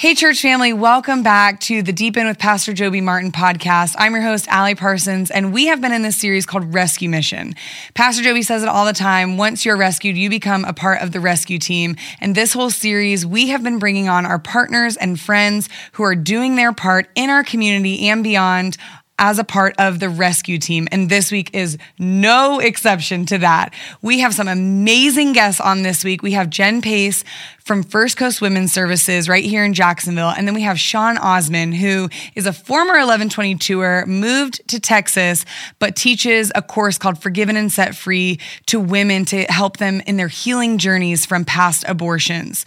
Hey, church family, welcome back to the Deep In with Pastor Joby Martin podcast. I'm your host, Allie Parsons, and we have been in this series called Rescue Mission. Pastor Joby says it all the time once you're rescued, you become a part of the rescue team. And this whole series, we have been bringing on our partners and friends who are doing their part in our community and beyond as a part of the rescue team. And this week is no exception to that. We have some amazing guests on this week. We have Jen Pace from First Coast Women's Services right here in Jacksonville. And then we have Shawn Osmond, who is a former 1122er, moved to Texas, but teaches a course called Forgiven and Set Free to women to help them in their healing journeys from past abortions.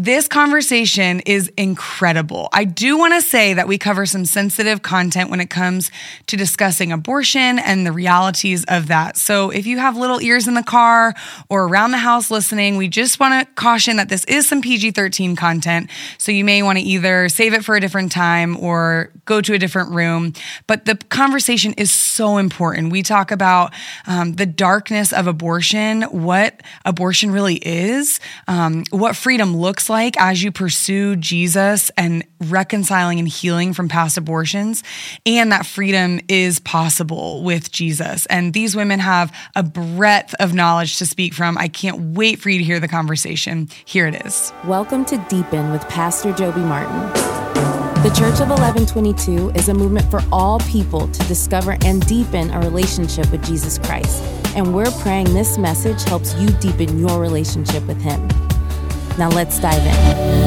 This conversation is incredible. I do want to say that we cover some sensitive content when it comes to discussing abortion and the realities of that. So if you have little ears in the car or around the house listening, we just want to caution that this is some PG 13 content. So you may want to either save it for a different time or go to a different room. But the conversation is so important. We talk about um, the darkness of abortion, what abortion really is, um, what freedom looks like as you pursue Jesus and reconciling and healing from past abortions, and that freedom is possible with Jesus. And these women have a breadth of knowledge to speak from. I can't wait for you to hear the conversation. Here it is. Welcome to Deepen with Pastor Joby Martin. The Church of 1122 is a movement for all people to discover and deepen a relationship with Jesus Christ. And we're praying this message helps you deepen your relationship with Him. Now let's dive in.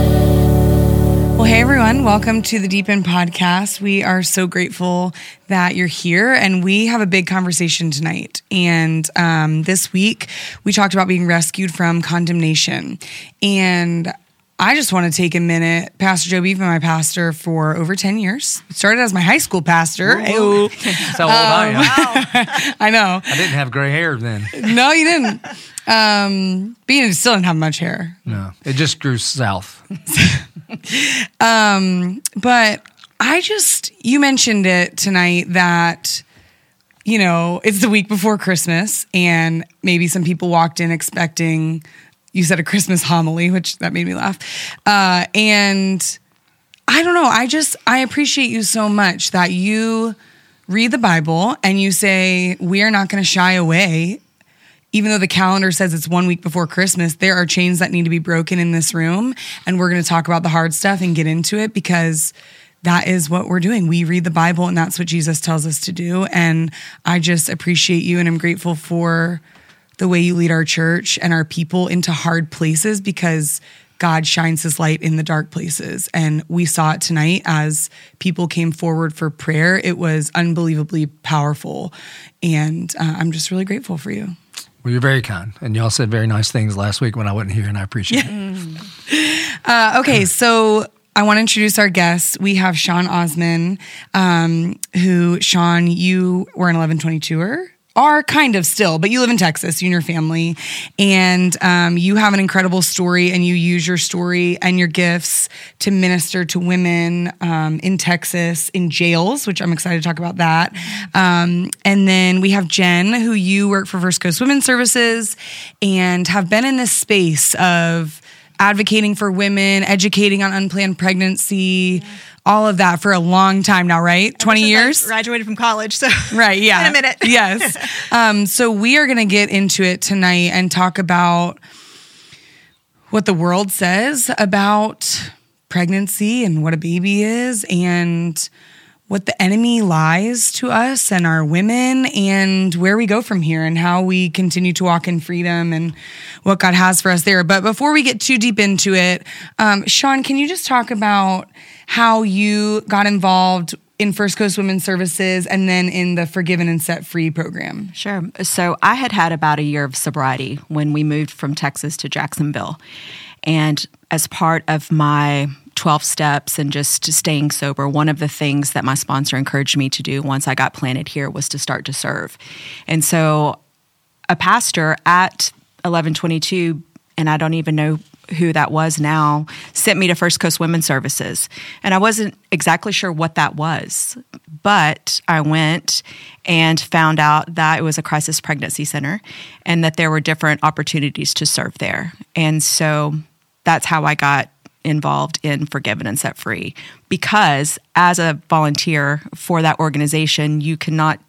Well, hey everyone, welcome to the Deep End podcast. We are so grateful that you're here, and we have a big conversation tonight. And um, this week, we talked about being rescued from condemnation. And I just want to take a minute. Pastor Joe Beef, my pastor for over 10 years. Started as my high school pastor. That's how old I am. Um, I know. I didn't have gray hair then. No, you didn't. Um, but you still didn't have much hair. No, it just grew south. um, but I just, you mentioned it tonight that, you know, it's the week before Christmas, and maybe some people walked in expecting you said a Christmas homily, which that made me laugh. Uh, and I don't know. I just, I appreciate you so much that you read the Bible and you say, we are not going to shy away. Even though the calendar says it's one week before Christmas, there are chains that need to be broken in this room. And we're going to talk about the hard stuff and get into it because that is what we're doing. We read the Bible and that's what Jesus tells us to do. And I just appreciate you and I'm grateful for the way you lead our church and our people into hard places because God shines his light in the dark places. And we saw it tonight as people came forward for prayer. It was unbelievably powerful. And uh, I'm just really grateful for you. Well, you're very kind. And y'all said very nice things last week when I wasn't here, and I appreciate it. uh, okay, so I want to introduce our guests. We have Shawn Osmond, um, who, Shawn, you were an 1122er are kind of still, but you live in Texas, you and your family, and um, you have an incredible story, and you use your story and your gifts to minister to women um, in Texas in jails, which I'm excited to talk about that. Um, and then we have Jen, who you work for First Coast Women's Services and have been in this space of advocating for women, educating on unplanned pregnancy. All of that for a long time now, right? 20 years? I graduated from college. So, right, yeah. in a minute. yes. Um, so, we are going to get into it tonight and talk about what the world says about pregnancy and what a baby is and what the enemy lies to us and our women and where we go from here and how we continue to walk in freedom and what God has for us there. But before we get too deep into it, um, Sean, can you just talk about how you got involved in First Coast Women's Services and then in the Forgiven and Set Free program? Sure. So I had had about a year of sobriety when we moved from Texas to Jacksonville. And as part of my 12 steps and just staying sober, one of the things that my sponsor encouraged me to do once I got planted here was to start to serve. And so a pastor at 1122, and I don't even know who that was now, sent me to First Coast Women's Services. And I wasn't exactly sure what that was, but I went and found out that it was a crisis pregnancy center and that there were different opportunities to serve there. And so that's how I got involved in Forgiven and Set Free because as a volunteer for that organization, you cannot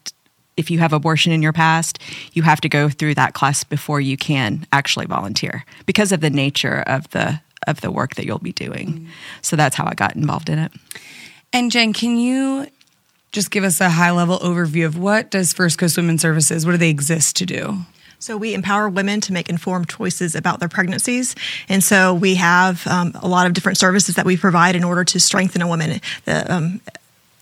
if you have abortion in your past, you have to go through that class before you can actually volunteer because of the nature of the of the work that you'll be doing. Mm. So that's how I got involved in it. And Jen, can you just give us a high level overview of what does First Coast Women Services? What do they exist to do? So we empower women to make informed choices about their pregnancies, and so we have um, a lot of different services that we provide in order to strengthen a woman. The um,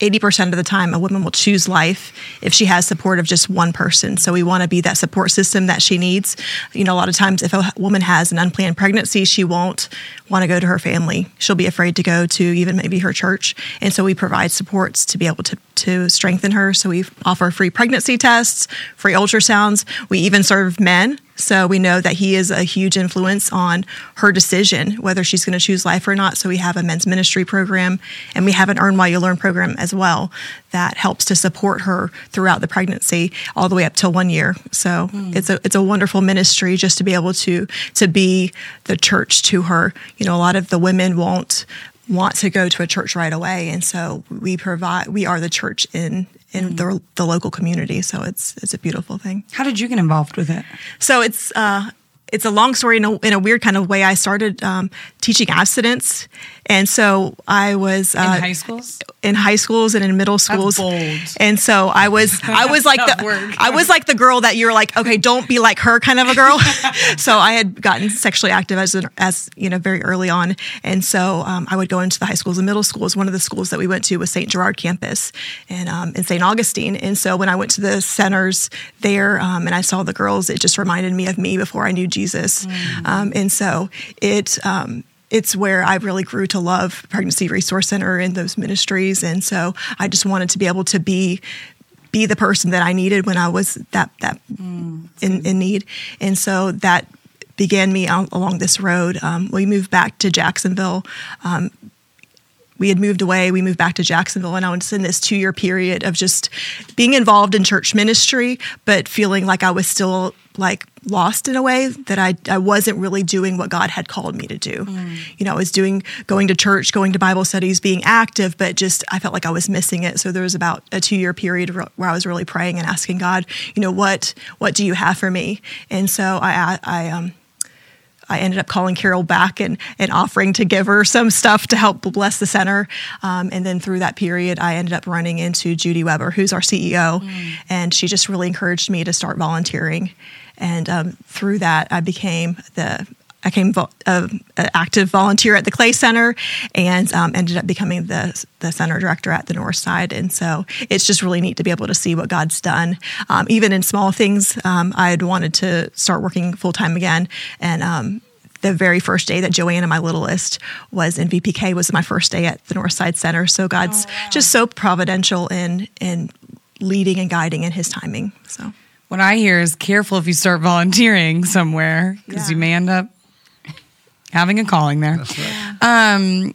80% of the time, a woman will choose life if she has support of just one person. So we want to be that support system that she needs. You know, a lot of times, if a woman has an unplanned pregnancy, she won't want to go to her family. She'll be afraid to go to even maybe her church. And so we provide supports to be able to, to strengthen her. So we offer free pregnancy tests, free ultrasounds. We even serve men so we know that he is a huge influence on her decision whether she's going to choose life or not. So we have a men's ministry program and we have an Earn While You Learn program as well that helps to support her throughout the pregnancy all the way up till one year. So mm. it's a it's a wonderful ministry just to be able to to be the church to her. You know, a lot of the women won't want to go to a church right away and so we provide we are the church in in mm the, the local community. So it's it's a beautiful thing. How did you get involved with it? So it's uh, it's a long story in a, in a weird kind of way. I started um, teaching abstinence and so I was uh, in high schools, in high schools and in middle schools. And so I was, I was like the, I was like the girl that you're like, okay, don't be like her kind of a girl. so I had gotten sexually active as an, as you know very early on, and so um, I would go into the high schools and middle schools. One of the schools that we went to was St. Gerard campus, and um, in St. Augustine. And so when I went to the centers there, um, and I saw the girls, it just reminded me of me before I knew Jesus. Mm. and so it um, it's where I really grew to love Pregnancy Resource Center and those ministries. And so I just wanted to be able to be be the person that I needed when I was that that mm. in, in need. And so that began me along this road. Um, we moved back to Jacksonville um, we had moved away. We moved back to Jacksonville, and I was in this two year period of just being involved in church ministry, but feeling like I was still like lost in a way that I, I wasn't really doing what God had called me to do. Mm. You know, I was doing going to church, going to Bible studies, being active, but just I felt like I was missing it. So there was about a two year period where I was really praying and asking God, you know, what what do you have for me? And so I I um I ended up calling Carol back and, and offering to give her some stuff to help bless the center. Um, and then through that period, I ended up running into Judy Weber, who's our CEO, mm. and she just really encouraged me to start volunteering. And um, through that, I became the I became an active volunteer at the Clay Center and um, ended up becoming the, the center director at the North Side. And so it's just really neat to be able to see what God's done. Um, even in small things, um, I had wanted to start working full time again. And um, the very first day that Joanna, my littlest, was in VPK was my first day at the North Side Center. So God's oh, wow. just so providential in in leading and guiding in His timing. So what I hear is careful if you start volunteering somewhere because yeah. you may end up having a calling there. Right. Um,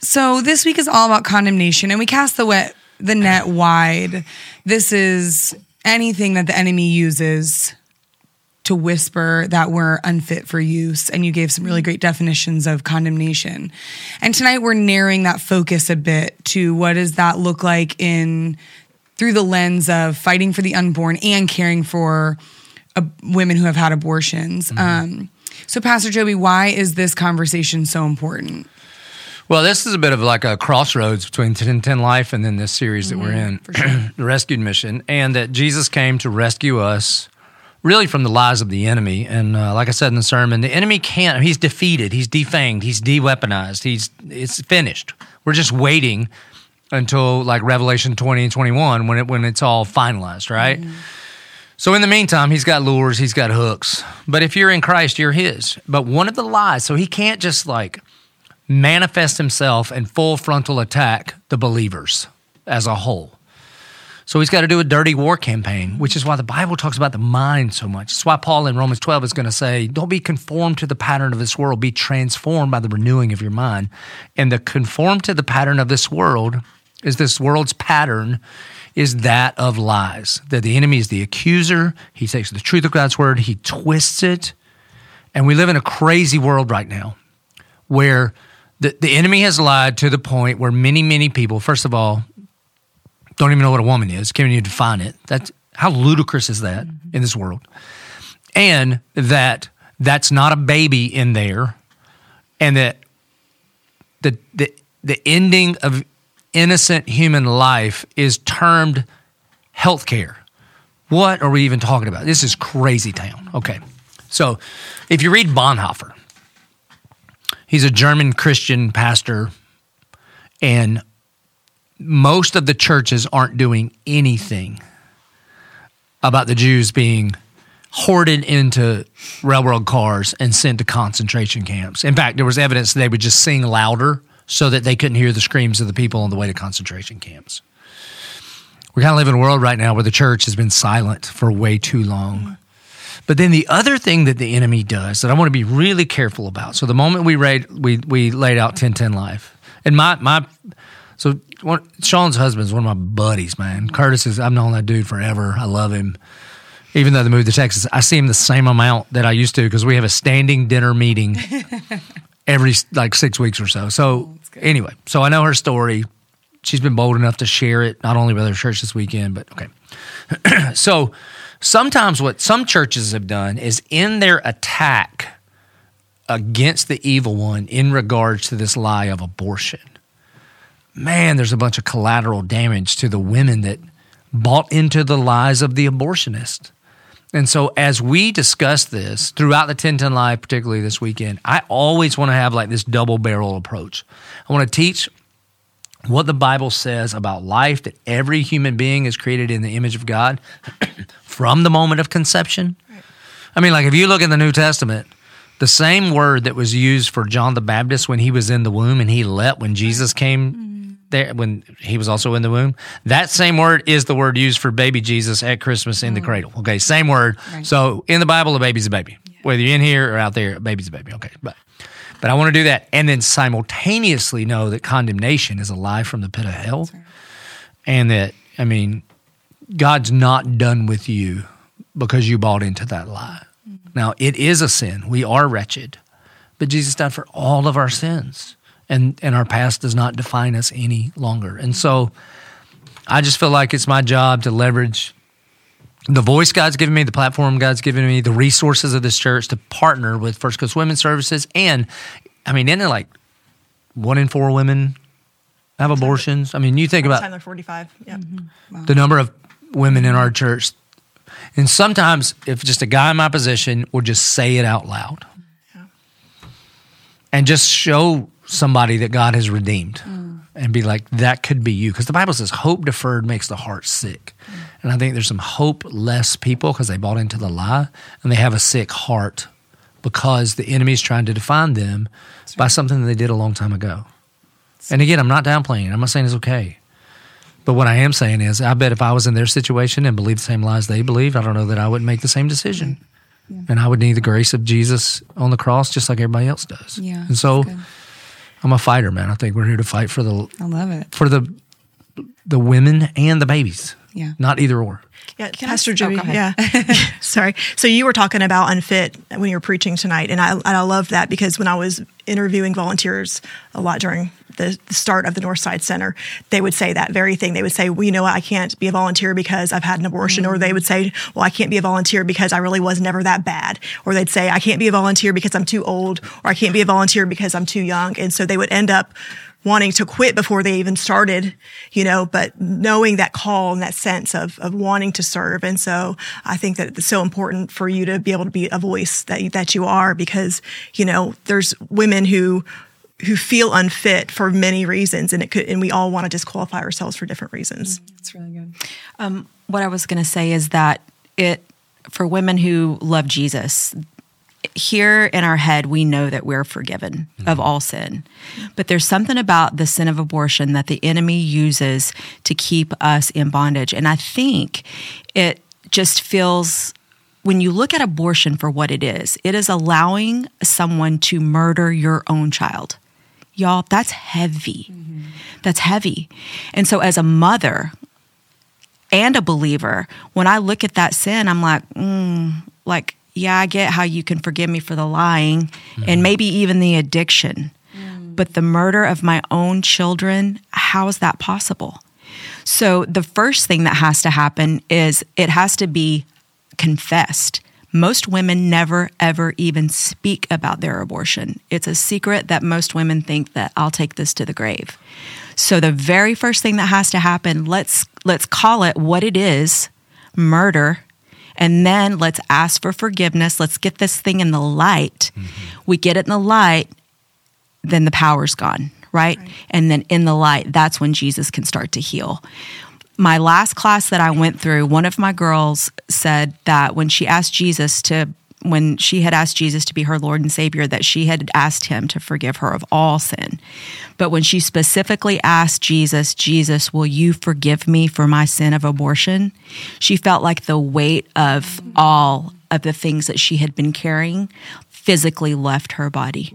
so this week is all about condemnation, and we cast the wet the net wide. This is anything that the enemy uses to whisper that we're unfit for use. And you gave some really great definitions of condemnation. And tonight we're narrowing that focus a bit to what does that look like in through the lens of fighting for the unborn and caring for uh, women who have had abortions. Mm-hmm. Um, so, Pastor Joby, why is this conversation so important? Well, this is a bit of like a crossroads between 1010 Life and then this series mm-hmm, that we're mm-hmm. in, sure. the Rescued Mission, and that Jesus came to rescue us really from the lies of the enemy. And uh, like I said in the sermon, the enemy can't, he's defeated, he's defanged, he's de weaponized, he's, it's finished. We're just waiting until like Revelation 20 and 21 when, it, when it's all finalized, right? Mm-hmm. So in the meantime, he's got lures, he's got hooks. But if you're in Christ, you're his. But one of the lies, so he can't just like manifest himself and full frontal attack the believers as a whole. So he's got to do a dirty war campaign, which is why the Bible talks about the mind so much. It's why Paul in Romans 12 is going to say, Don't be conformed to the pattern of this world, be transformed by the renewing of your mind. And the conform to the pattern of this world is this world's pattern is that of lies. That the enemy is the accuser. He takes the truth of God's word, he twists it. And we live in a crazy world right now where the, the enemy has lied to the point where many, many people, first of all, don't even know what a woman is, can't even define it. That's how ludicrous is that mm-hmm. in this world? And that that's not a baby in there, and that the the the ending of innocent human life is termed health care. What are we even talking about? This is crazy town. Okay. So if you read Bonhoeffer, he's a German Christian pastor, and most of the churches aren't doing anything about the Jews being hoarded into railroad cars and sent to concentration camps. In fact, there was evidence they would just sing louder so that they couldn't hear the screams of the people on the way to concentration camps. We kind of live in a world right now where the church has been silent for way too long. But then the other thing that the enemy does that I want to be really careful about. So the moment we read, we we laid out 1010 life, and my my so one, Shawn's husband is one of my buddies, man. Curtis is I've known that dude forever. I love him. Even though they moved to Texas, I see him the same amount that I used to because we have a standing dinner meeting every like six weeks or so. So oh, anyway, so I know her story. She's been bold enough to share it not only with her church this weekend, but okay. so Sometimes what some churches have done is in their attack against the evil one in regards to this lie of abortion. Man, there's a bunch of collateral damage to the women that bought into the lies of the abortionist. And so, as we discuss this throughout the 1010 Life, particularly this weekend, I always want to have like this double barrel approach. I want to teach what the Bible says about life, that every human being is created in the image of God from the moment of conception. Right. I mean, like if you look in the New Testament, the same word that was used for John the Baptist when he was in the womb and he leapt when Jesus came mm-hmm. There, when he was also in the womb, that same word is the word used for baby Jesus at Christmas in the cradle. Okay, same word. Right. So in the Bible, a baby's a baby. Yeah. Whether you're in here or out there, a baby's a baby. Okay, but but I want to do that and then simultaneously know that condemnation is a lie from the pit of hell. Right. And that, I mean, God's not done with you because you bought into that lie. Mm-hmm. Now, it is a sin. We are wretched. But Jesus died for all of our sins. And, and our past does not define us any longer. And so I just feel like it's my job to leverage the voice God's given me, the platform God's given me, the resources of this church to partner with First Coast Women's Services. And I mean, isn't it like one in four women have abortions? I mean, you think about time they're 45. Yeah. Mm-hmm. Wow. The number of women in our church. And sometimes, if just a guy in my position would just say it out loud yeah. and just show somebody that God has redeemed mm. and be like, that could be you. Because the Bible says, hope deferred makes the heart sick. Mm. And I think there's some hopeless people because they bought into the lie and they have a sick heart because the enemy's trying to define them right. by something that they did a long time ago. And again, I'm not downplaying it. I'm not saying it's okay. But what I am saying is, I bet if I was in their situation and believed the same lies they believed, I don't know that I wouldn't make the same decision. Yeah. And I would need the grace of Jesus on the cross just like everybody else does. Yeah. And so I'm a fighter, man. I think we're here to fight for the I love it. For the the women and the babies. Yeah. Not either or. Yeah, Can Pastor Joby. Oh, yeah. Sorry. So you were talking about unfit when you were preaching tonight, and I and I love that because when I was interviewing volunteers a lot during the, start of the Northside Center, they would say that very thing. They would say, "Well, you know what? I can't be a volunteer because I've had an abortion," mm-hmm. or they would say, "Well, I can't be a volunteer because I really was never that bad," or they'd say, "I can't be a volunteer because I'm too old," or "I can't be a volunteer because I'm too young," and so they would end up wanting to quit before they even started, you know, but knowing that call and that sense of, of wanting to serve. And so I think that it's so important for you to be able to be a voice that, that you are because, you know, there's women who, who feel unfit for many reasons and it could, and we all want to disqualify ourselves for different reasons. Mm, that's really good. Um, what I was going to say is that it, for women who love Jesus, here in our head, we know that we're forgiven mm-hmm. of all sin. But there's something about the sin of abortion that the enemy uses to keep us in bondage. And I think it just feels, when you look at abortion for what it is, it is allowing someone to murder your own child. Y'all, that's heavy. Mm-hmm. That's heavy. And so, as a mother, and a believer, when I look at that sin, I'm like, mm, like yeah, I get how you can forgive me for the lying mm-hmm. and maybe even the addiction. Mm. But the murder of my own children, how is that possible? So the first thing that has to happen is it has to be confessed. Most women never, ever even speak about their abortion. It's a secret that most women think that I'll take this to the grave. So the very first thing that has to happen, let's let's call it what it is, murder, and then let's ask for forgiveness. Let's get this thing in the light. Mm-hmm. We get it in the light, then the power's gone, right? right? And then in the light, that's when Jesus can start to heal my last class that I went through, one of my girls said that when she asked Jesus to, when she had asked Jesus to be her Lord and Savior, that she had asked him to forgive her of all sin. But when she specifically asked Jesus, Jesus, will you forgive me for my sin of abortion? She felt like the weight of all of the things that she had been carrying physically left her body.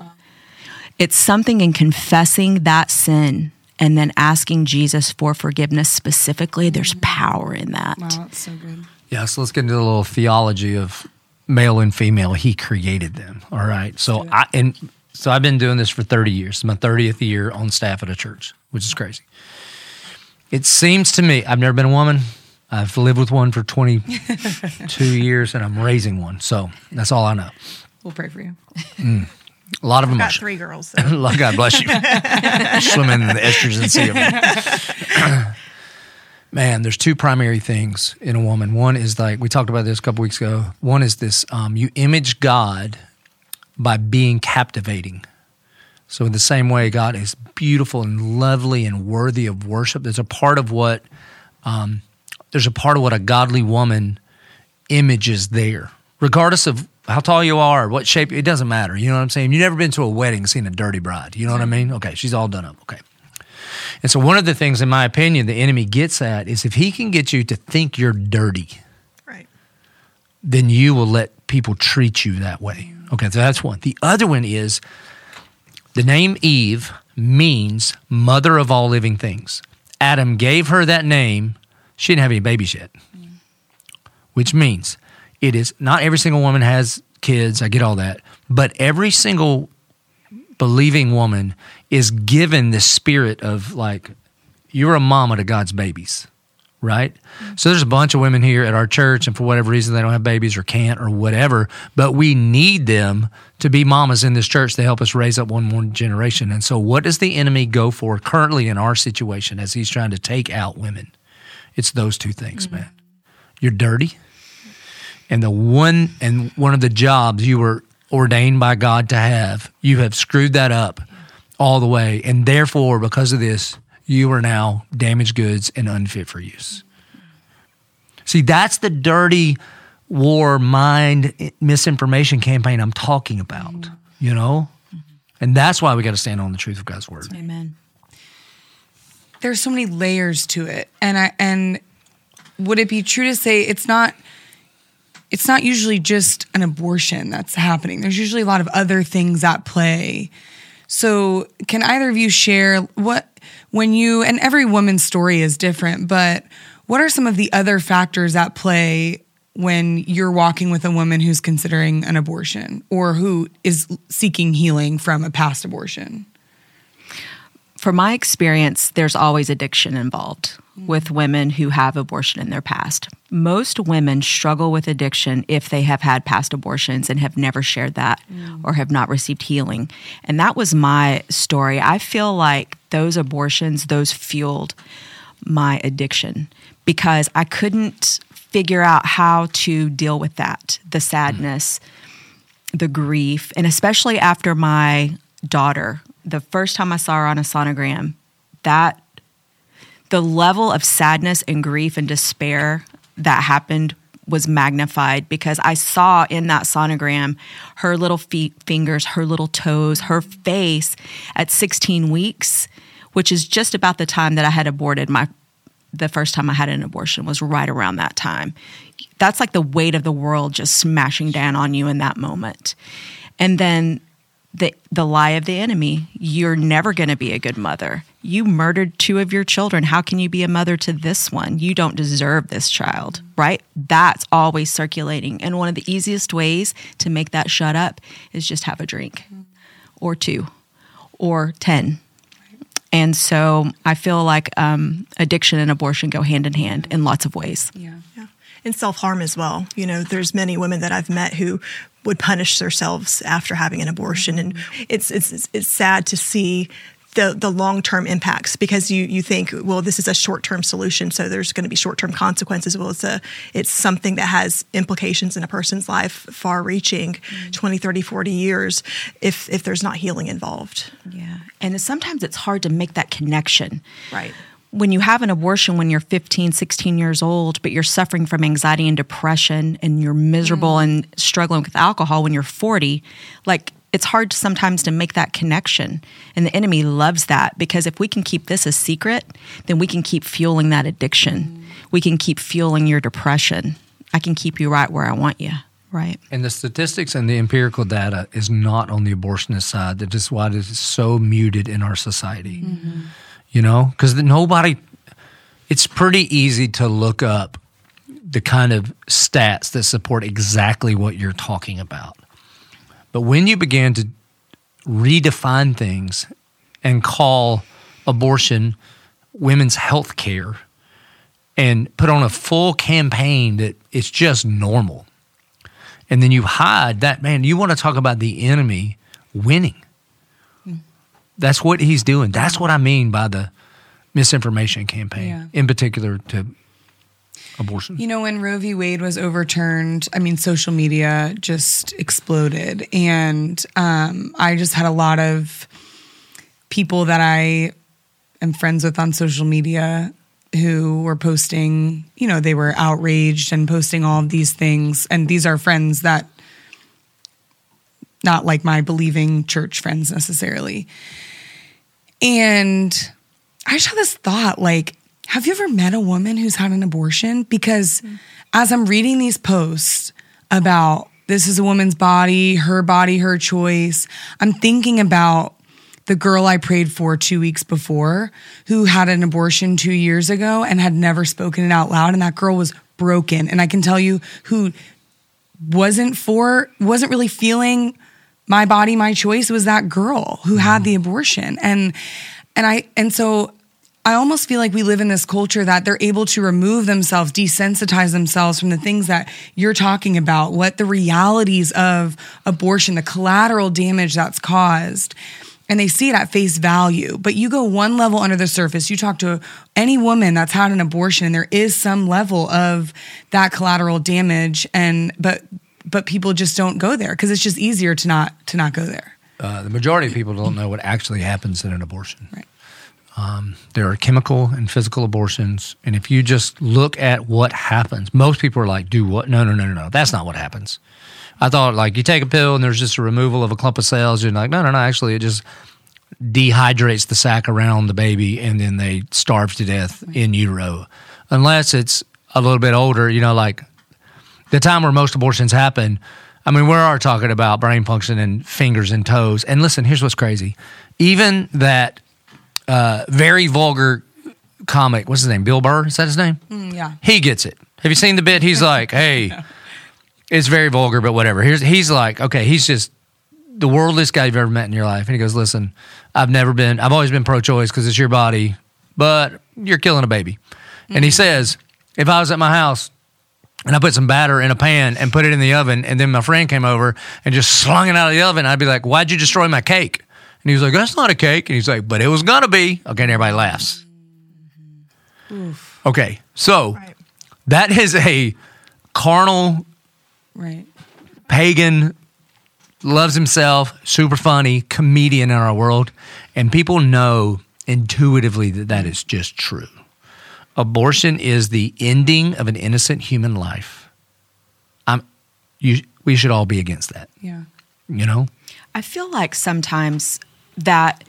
It's something in confessing that sin and then asking Jesus for forgiveness specifically, there's mm-hmm. power in that. Wow, that's so good. Yeah, so let's get into a little theology of male and female. He created them. All right. So I and so I've been doing this for 30 years. It's my 30th year on staff at a church, which is crazy. It seems to me, I've never been a woman. I've lived with one for 22 years and I'm raising one. So that's all I know. We'll pray for you. Mm. A lot of I've emotion. Got three girls. So. God bless you. Swimming in the estrogen sea. Man, there's two primary things in a woman. One is like we talked about this a couple weeks ago. One is this: um, you image God by being captivating. So in the same way, God is beautiful and lovely and worthy of worship. There's a part of what um, there's a part of what a godly woman images there, regardless of how tall you are, what shape, it doesn't matter. You know what I'm saying? You've never been to a wedding seen a dirty bride. You know what I mean? Okay, she's all done up. Okay. And so, one of the things, in my opinion, the enemy gets at is if he can get you to think you're dirty, right. then you will let people treat you that way. Okay, so that's one. The other one is the name Eve means mother of all living things. Adam gave her that name. She didn't have any babies yet, mm. which means it is not every single woman has kids. I get all that. But every single believing woman is given the spirit of like, you're a mama to God's babies, right? Mm-hmm. So there's a bunch of women here at our church, and for whatever reason, they don't have babies or can't or whatever, but we need them to be mamas in this church to help us raise up one more generation. And so, what does the enemy go for currently in our situation as he's trying to take out women? It's those two things, mm-hmm. man. You're dirty and the one and one of the jobs you were ordained by God to have, you have screwed that up all the way, and therefore, because of this, you are now damaged goods and unfit for use. See, that's the dirty war mind misinformation campaign I'm talking about, you know? And that's why we got to stand on the truth of God's word. Amen. There's so many layers to it. And I and would it be true to say it's not it's not usually just an abortion that's happening. There's usually a lot of other things at play. So, can either of you share what, when you, and every woman's story is different, but what are some of the other factors at play when you're walking with a woman who's considering an abortion or who is seeking healing from a past abortion? From my experience, there's always addiction involved with women who have abortion in their past. Most women struggle with addiction if they have had past abortions and have never shared that mm. or have not received healing. And that was my story. I feel like those abortions, those fueled my addiction because I couldn't figure out how to deal with that the sadness, mm. the grief, and especially after my daughter. The first time I saw her on a sonogram, that the level of sadness and grief and despair that happened was magnified because I saw in that sonogram her little feet, fingers, her little toes, her face at 16 weeks, which is just about the time that I had aborted my the first time I had an abortion was right around that time. That's like the weight of the world just smashing down on you in that moment. And then the the lie of the enemy. You're never going to be a good mother. You murdered two of your children. How can you be a mother to this one? You don't deserve this child, right? That's always circulating. And one of the easiest ways to make that shut up is just have a drink or two or 10. And so I feel like um, addiction and abortion go hand in hand in lots of ways. Yeah. yeah. And self harm as well. You know, there's many women that I've met who would punish themselves after having an abortion, and it's it's it's sad to see the the long term impacts because you you think well this is a short term solution so there's going to be short term consequences well it's a it's something that has implications in a person's life far reaching mm-hmm. 20 30 40 years if if there's not healing involved yeah and sometimes it's hard to make that connection right when you have an abortion when you're 15 16 years old but you're suffering from anxiety and depression and you're miserable mm. and struggling with alcohol when you're 40 like it's hard sometimes to make that connection. And the enemy loves that because if we can keep this a secret, then we can keep fueling that addiction. Mm. We can keep fueling your depression. I can keep you right where I want you. Right. And the statistics and the empirical data is not on the abortionist side. That is why it is so muted in our society. Mm-hmm. You know, because nobody, it's pretty easy to look up the kind of stats that support exactly what you're talking about. But when you began to redefine things and call abortion women's health care and put on a full campaign that it's just normal, and then you hide that, man, you want to talk about the enemy winning. Mm. That's what he's doing. That's what I mean by the misinformation campaign, yeah. in particular to abortion? You know, when Roe v. Wade was overturned, I mean, social media just exploded. And um, I just had a lot of people that I am friends with on social media who were posting, you know, they were outraged and posting all of these things. And these are friends that, not like my believing church friends necessarily. And I just had this thought like, have you ever met a woman who's had an abortion? Because mm-hmm. as I'm reading these posts about this is a woman's body, her body, her choice, I'm thinking about the girl I prayed for two weeks before who had an abortion two years ago and had never spoken it out loud. And that girl was broken. And I can tell you who wasn't for, wasn't really feeling my body, my choice was that girl who had the abortion. And, and I, and so I almost feel like we live in this culture that they're able to remove themselves, desensitize themselves from the things that you're talking about, what the realities of abortion, the collateral damage that's caused. And they see it at face value. But you go one level under the surface, you talk to any woman that's had an abortion, and there is some level of that collateral damage. And but but people just don't go there because it's just easier to not to not go there. Uh, the majority of people don't know what actually happens in an abortion. Right. Um, there are chemical and physical abortions. And if you just look at what happens, most people are like, do what? No, no, no, no, no. That's not what happens. I thought like you take a pill and there's just a removal of a clump of cells. You're like, no, no, no. Actually, it just dehydrates the sac around the baby and then they starve to death in utero. Unless it's a little bit older, you know, like the time where most abortions happen. I mean, we are talking about brain function and fingers and toes. And listen, here's what's crazy. Even that uh, very vulgar comic. What's his name? Bill Burr. Is that his name? Mm, yeah. He gets it. Have you seen the bit? He's like, hey, it's very vulgar, but whatever. Here's he's like, okay, he's just the worldliest guy you've ever met in your life. And he goes, listen, I've never been, I've always been pro-choice because it's your body, but you're killing a baby. Mm-hmm. And he mm. says, if I was at my house and I put some batter in a pan and put it in the oven, and then my friend came over and just slung it out of the oven, I'd be like, why'd you destroy my cake? And he was like, that's not a cake. And he's like, but it was going to be. Okay, and everybody laughs. Oof. Okay, so right. that is a carnal, right. pagan, loves himself, super funny comedian in our world. And people know intuitively that that is just true. Abortion is the ending of an innocent human life. I'm, you, we should all be against that. Yeah. You know? I feel like sometimes that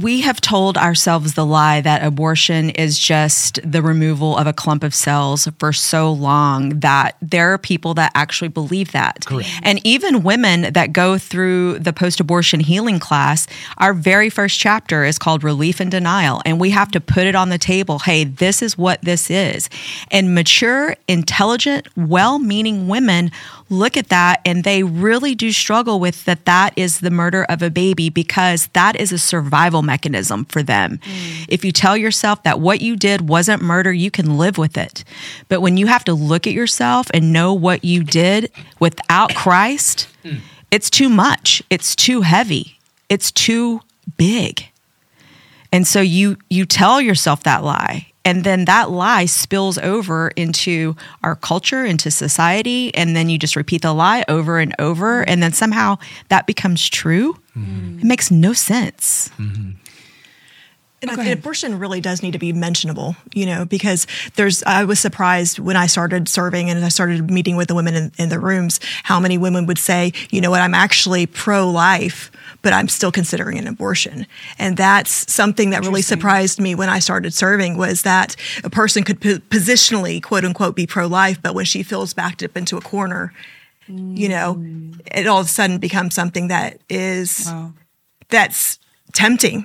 we have told ourselves the lie that abortion is just the removal of a clump of cells for so long that there are people that actually believe that. Correct. And even women that go through the post abortion healing class, our very first chapter is called Relief and Denial. And we have to put it on the table hey, this is what this is. And mature, intelligent, well meaning women look at that and they really do struggle with that that is the murder of a baby because that is a survival mechanism for them. Mm. If you tell yourself that what you did wasn't murder, you can live with it. But when you have to look at yourself and know what you did without Christ, mm. it's too much. It's too heavy. It's too big. And so you you tell yourself that lie and then that lie spills over into our culture, into society, and then you just repeat the lie over and over, and then somehow that becomes true. Mm-hmm. It makes no sense. Mm-hmm. And oh, abortion really does need to be mentionable, you know, because there's, I was surprised when I started serving and I started meeting with the women in, in the rooms, how many women would say, you know what, I'm actually pro life, but I'm still considering an abortion. And that's something that really surprised me when I started serving was that a person could po- positionally, quote unquote, be pro life, but when she feels backed up into a corner, mm. you know, it all of a sudden becomes something that is, wow. that's tempting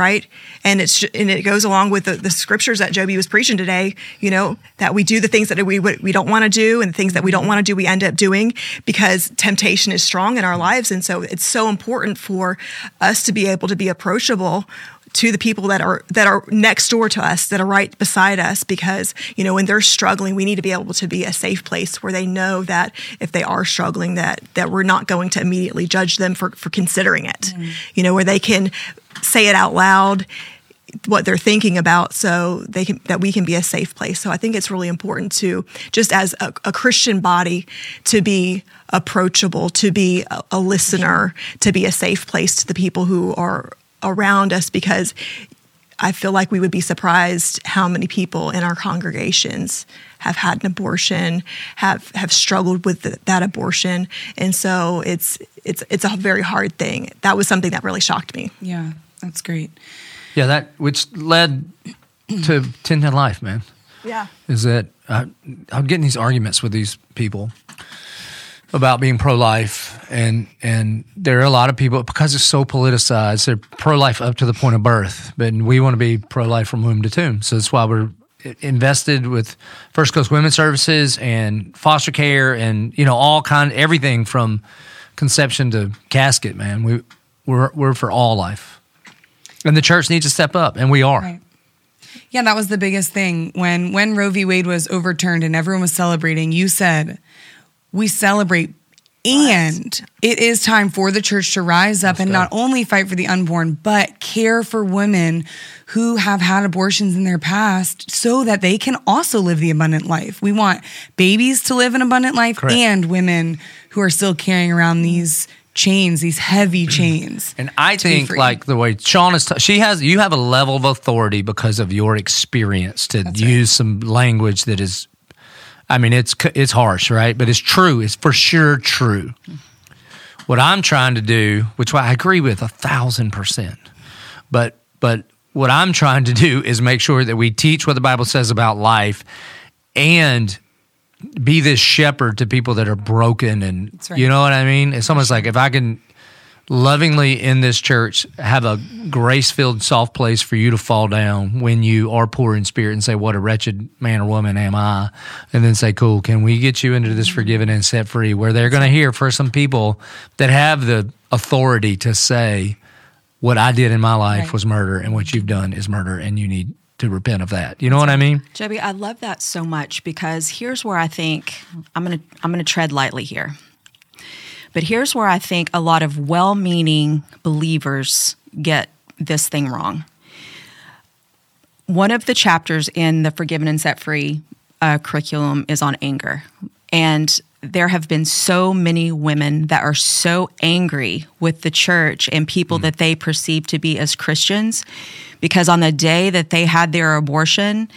right? And it's and it goes along with the, the scriptures that Joby was preaching today. You know that we do the things that we we don't want to do, and the things that we don't want to do, we end up doing because temptation is strong in our lives, and so it's so important for us to be able to be approachable to the people that are that are next door to us that are right beside us because you know when they're struggling we need to be able to be a safe place where they know that if they are struggling that that we're not going to immediately judge them for for considering it mm. you know where they can say it out loud what they're thinking about so they can that we can be a safe place so i think it's really important to just as a, a christian body to be approachable to be a, a, listener to be a safe place to the people who are around us because i feel like we would be surprised how many people in our congregations have had an abortion have have struggled with the, that abortion and so it's it's it's a very hard thing that was something that really shocked me yeah that's great. Yeah, that which led to 1010 Life, man. Yeah. Is that I, I'm getting these arguments with these people about being pro-life and and there are a lot of people because it's so politicized they're pro-life up to the point of birth but we want to be pro-life from womb to tomb so that's why we're invested with first coast women's services and foster care and you know all kind everything from conception to casket man we we're we're for all life and the church needs to step up, and we are. Right. Yeah, that was the biggest thing when when Roe v. Wade was overturned and everyone was celebrating. You said, "We celebrate." And it is time for the church to rise up Let's and go. not only fight for the unborn, but care for women who have had abortions in their past so that they can also live the abundant life. We want babies to live an abundant life Correct. and women who are still carrying around these chains, these heavy mm-hmm. chains. And I think like the way Shawn is, t- she has, you have a level of authority because of your experience to That's use right. some language that is, I mean, it's it's harsh, right? But it's true. It's for sure true. What I'm trying to do, which I agree with a thousand percent, but but what I'm trying to do is make sure that we teach what the Bible says about life and be this shepherd to people that are broken and right. you know what I mean? It's almost like if I can lovingly in this church have a grace filled soft place for you to fall down when you are poor in spirit and say, What a wretched man or woman am I? And then say, Cool, can we get you into this forgiven and set free? Where they're going to hear for some people that have the authority to say, What I did in my life right. was murder and what you've done is murder and you need to repent of that. You know what I mean? Joby, I love that so much because here's where I think I'm going to I'm going to tread lightly here. But here's where I think a lot of well-meaning believers get this thing wrong. One of the chapters in the Forgiven and Set Free uh, curriculum is on anger. And there have been so many women that are so angry with the church and people mm. that they perceive to be as Christians because on the day that they had their abortion,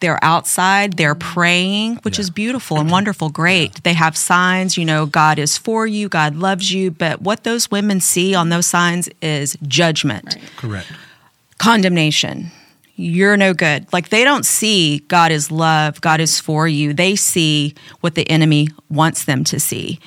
they're outside, they're praying, which yeah. is beautiful and wonderful, great. Yeah. They have signs, you know, God is for you, God loves you. But what those women see on those signs is judgment. Right. Correct. Condemnation. You're no good. Like they don't see God is love, God is for you. They see what the enemy wants them to see.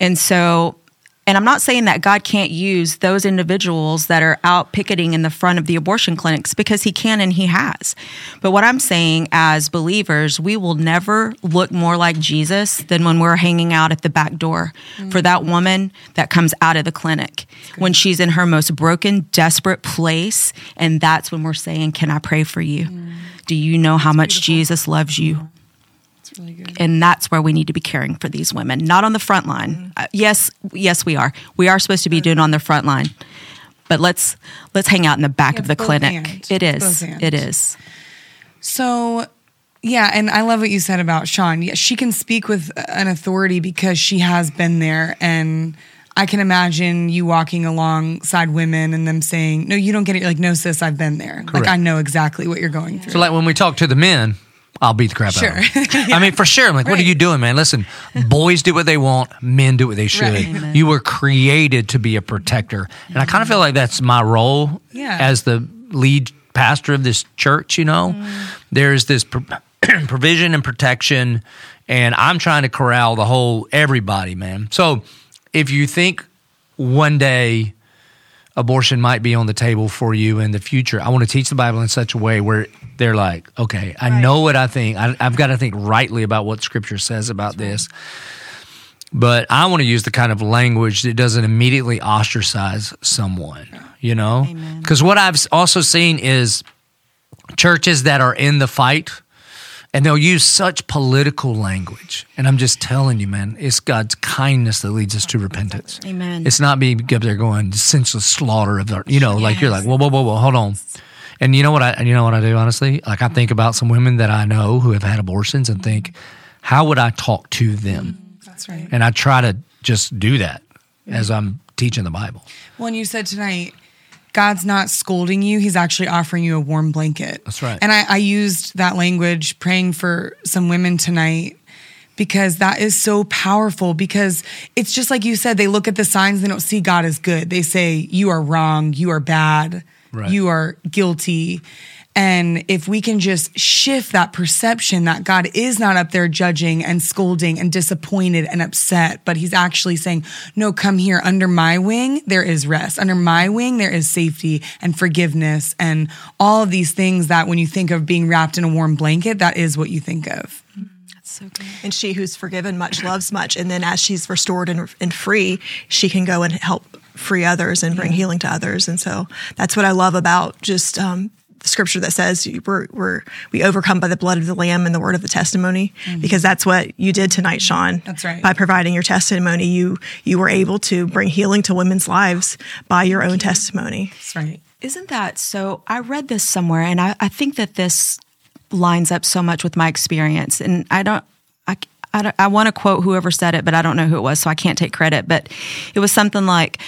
And so and I'm not saying that God can't use those individuals that are out picketing in the front of the abortion clinics because he can and he has. But what I'm saying as believers, we will never look more like Jesus than when we're hanging out at the back door mm-hmm. for that woman that comes out of the clinic when she's in her most broken, desperate place. And that's when we're saying, Can I pray for you? Mm. Do you know how much beautiful. Jesus loves you? Really good. And that's where we need to be caring for these women, not on the front line. Mm-hmm. Uh, yes, yes, we are. We are supposed to be doing on the front line, but let's let's hang out in the back yeah, of the clinic. It is. It is. So. Yeah, and I love what you said about Shawn. Yeah, she can speak with an authority because she has been there and I can imagine you walking alongside women and them saying, "No, you don't get it." You're like, "No, sis, I've been there. Correct. Like I know exactly what you're going through." So, like when we talk to the men, I'll beat the crap sure. out of them. yeah. I mean, for sure. I'm like, right. what are you doing, man? Listen, boys do what they want, men do what they should. Right. You were created to be a protector. And I kind of feel like that's my role yeah. as the lead pastor of this church, you know? Mm. There's this pro- provision and protection, and I'm trying to corral the whole everybody, man. So if you think one day, abortion might be on the table for you in the future. I want to teach the Bible in such a way where they're like, okay, I right. know what I think. I, have got to think rightly about what Scripture says about That's this. Right. But I want to use the kind of language that doesn't immediately ostracize someone, you know? Because what I've also seen is churches that are in the fight and they'll use such political language. And I'm just telling you, man, it's God's kindness that leads us to repentance. Amen. It's not being up there going senseless slaughter of the, you know, yes. like you're like, whoa, whoa, whoa, whoa, hold on. And you know what I, you know what I do honestly? Like I think about some women that I know who have had abortions and think, how would I talk to them? Mm, that's right. And I try to just do that as I'm teaching the Bible. Well, and you said tonight, God's not scolding you, He's actually offering you a warm blanket. That's right. And I, I used that language praying for some women tonight because that is so powerful because it's just like you said they look at the signs they don't see god as good they say you are wrong you are bad right. you are guilty and if we can just shift that perception that God is not up there judging and scolding and disappointed and upset, but He's actually saying, No, come here. Under my wing, there is rest. Under my wing, there is safety and forgiveness and all of these things that when you think of being wrapped in a warm blanket, that is what you think of. That's so good. And she who's forgiven much loves much. And then as she's restored and, and free, she can go and help free others and bring yeah. healing to others. And so that's what I love about just um, scripture that says we're, we're we overcome by the blood of the lamb and the word of the testimony mm-hmm. because that's what you did tonight Shawn that's right by providing your testimony you you were able to bring healing to women's lives by your own testimony that's right isn't that so i read this somewhere and i, I think that this lines up so much with my experience and i don't I, I, I want to quote whoever said it, but I don't know who it was, so I can't take credit. But it was something like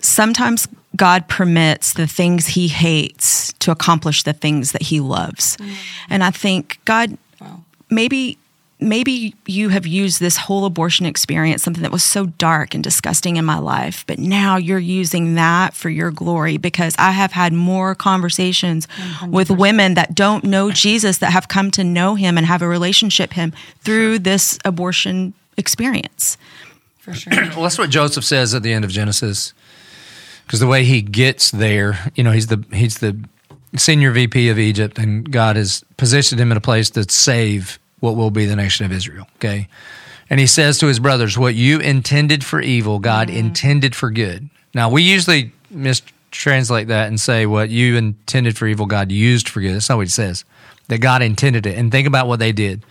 sometimes God permits the things he hates to accomplish the things that he loves. Mm. And I think God wow. maybe maybe you have used this whole abortion experience something that was so dark and disgusting in my life but now you're using that for your glory because I have had more conversations 100%. with women that don't know Jesus that have come to know him and have a relationship him through this abortion experience. For sure. well, that's what Joseph says at the end of Genesis because the way he gets there, you know, he's the he's the senior VP of Egypt, and God has positioned him in a place to save what will be the nation of Israel. Okay, and he says to his brothers, "What you intended for evil, God mm-hmm. intended for good." Now we usually mistranslate that and say, "What you intended for evil, God used for good." That's not what he says. That God intended it, and think about what they did: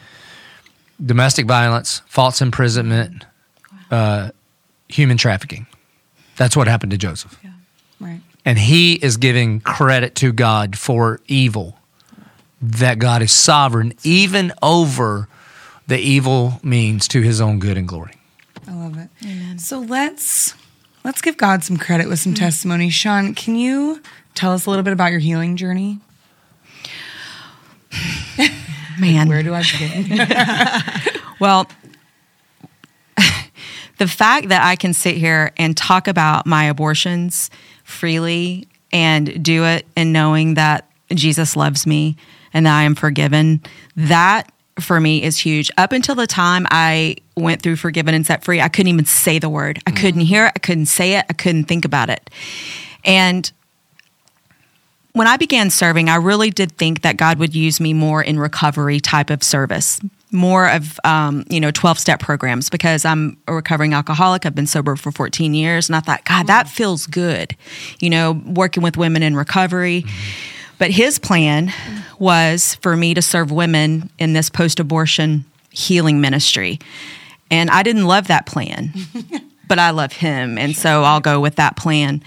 domestic violence, false imprisonment, uh, human trafficking. That's what happened to Joseph. Yeah. Right. And he is giving credit to God for evil, that God is sovereign even over the evil means to his own good and glory. I love it. Amen. So let's let's give God some credit with some mm-hmm. testimony. Shawn, can you tell us a little bit about your healing journey? Man, where do I begin? well, the fact that I can sit here and talk about my abortions freely and do it and knowing that Jesus loves me and that I am forgiven, that for me is huge. Up until the time I went through Forgiven and Set Free, I couldn't even say the word. I couldn't mm. hear it. I couldn't say it. I couldn't think about it. And when I began serving, I really did think that God would use me more in recovery type of service, more of um, you know 12 step programs because I'm a recovering alcoholic. I've been sober for 14 years, and I thought, God, that feels good, you know, working with women in recovery. But His plan was for me to serve women in this post abortion healing ministry, and I didn't love that plan. but I love him. And so I'll go with that plan.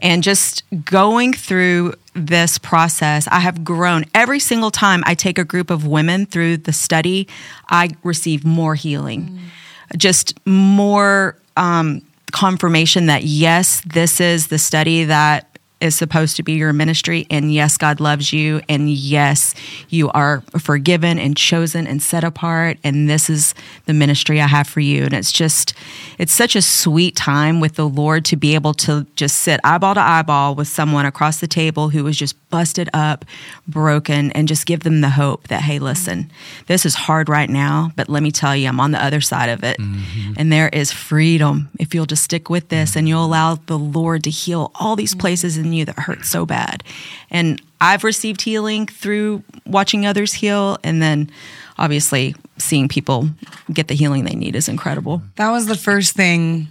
And just going through this process, I have grown. Every single time I take a group of women through the study, I receive more healing, mm. just more um, confirmation that yes, this is the study that is supposed to be your ministry. And yes, God loves you. And yes, you are forgiven and chosen and set apart. And this is the ministry I have for you. And it's just, it's such a sweet time with the Lord to be able to just sit eyeball to eyeball with someone across the table who was just busted up, broken, and just give them the hope that, hey, listen, this is hard right now, but let me tell you, I'm on the other side of it. Mm-hmm. And there is freedom if you'll just stick with this and you'll allow the Lord to heal all these places in you that hurt so bad. And I've received healing through watching others heal and then obviously seeing people get the healing they need is incredible. That was the first thing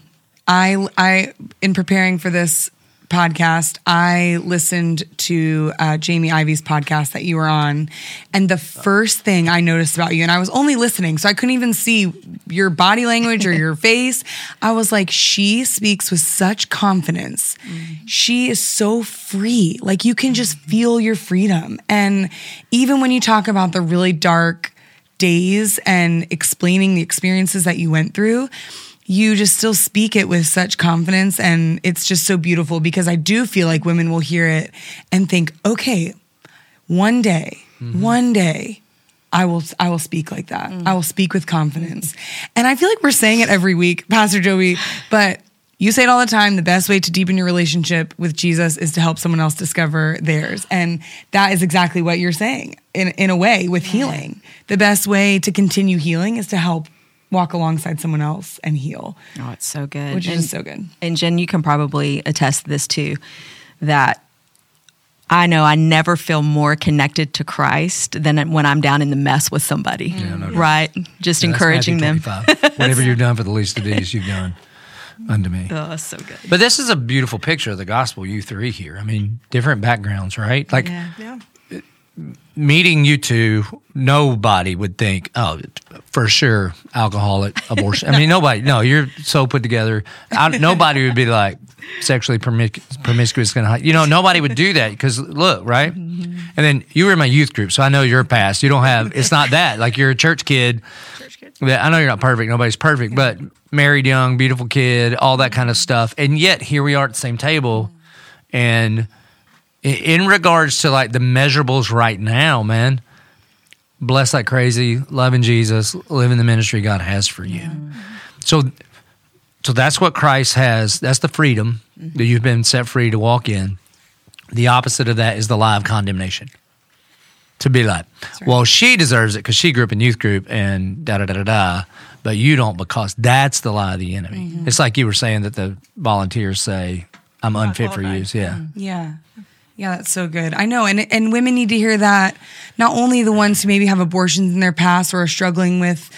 I I in preparing for this podcast, I listened to uh, Jamie Ivey's podcast that you were on, and the first thing I noticed about you, and I was only listening, so I couldn't even see your body language or your face. I was like, she speaks with such confidence. Mm-hmm. She is so free. Like you can just feel your freedom. And even when you talk about the really dark days and explaining the experiences that you went through, you just still speak it with such confidence and it's just so beautiful because I do feel like women will hear it and think, "Okay, one day, mm-hmm. one day I will I will speak like that. Mm. I will speak with confidence." And I feel like we're saying it every week, Pastor Joby, but you say it all the time. The best way to deepen your relationship with Jesus is to help someone else discover theirs. And that is exactly what you're saying in, in a way with healing. The best way to continue healing is to help walk alongside someone else and heal. Oh, it's so good. Which and, is so good. And Jen, you can probably attest to this too, that I know I never feel more connected to Christ than when I'm down in the mess with somebody. Yeah, no right? Just yeah, encouraging them. Whatever you've done for the least of these, you've done unto me. Oh, that's so good. But this is a beautiful picture of the gospel, you three here. I mean, different backgrounds, right? Like, yeah. Meeting you two, nobody would think, oh, for sure, alcoholic, abortion. I mean, nobody. No, you're so put together. I, nobody would be like sexually promiscuous. Gonna, you know, nobody would do that because look, right? Mm-hmm. And then you were in my youth group, so I know your past. You don't have. It's not that. Like you're a church kid. Church kid. I know you're not perfect. Nobody's perfect, but married, young, beautiful kid, all that kind of stuff. And yet here we are at the same table, and in regards to like the measurables right now, man, bless like crazy, loving Jesus, living the ministry God has for you. Mm-hmm. So, so that's what Christ has. That's the freedom mm-hmm. that you've been set free to walk in. The opposite of that is the lie of condemnation. To be like, right. well, she deserves it because she grew up in youth group and da da da da da, but you don't because that's the lie of the enemy. Mm-hmm. It's like you were saying that the volunteers say, "I'm Not unfit for use." Yeah, yeah. Yeah, that's so good. I know. And and women need to hear that not only the ones who maybe have abortions in their past or are struggling with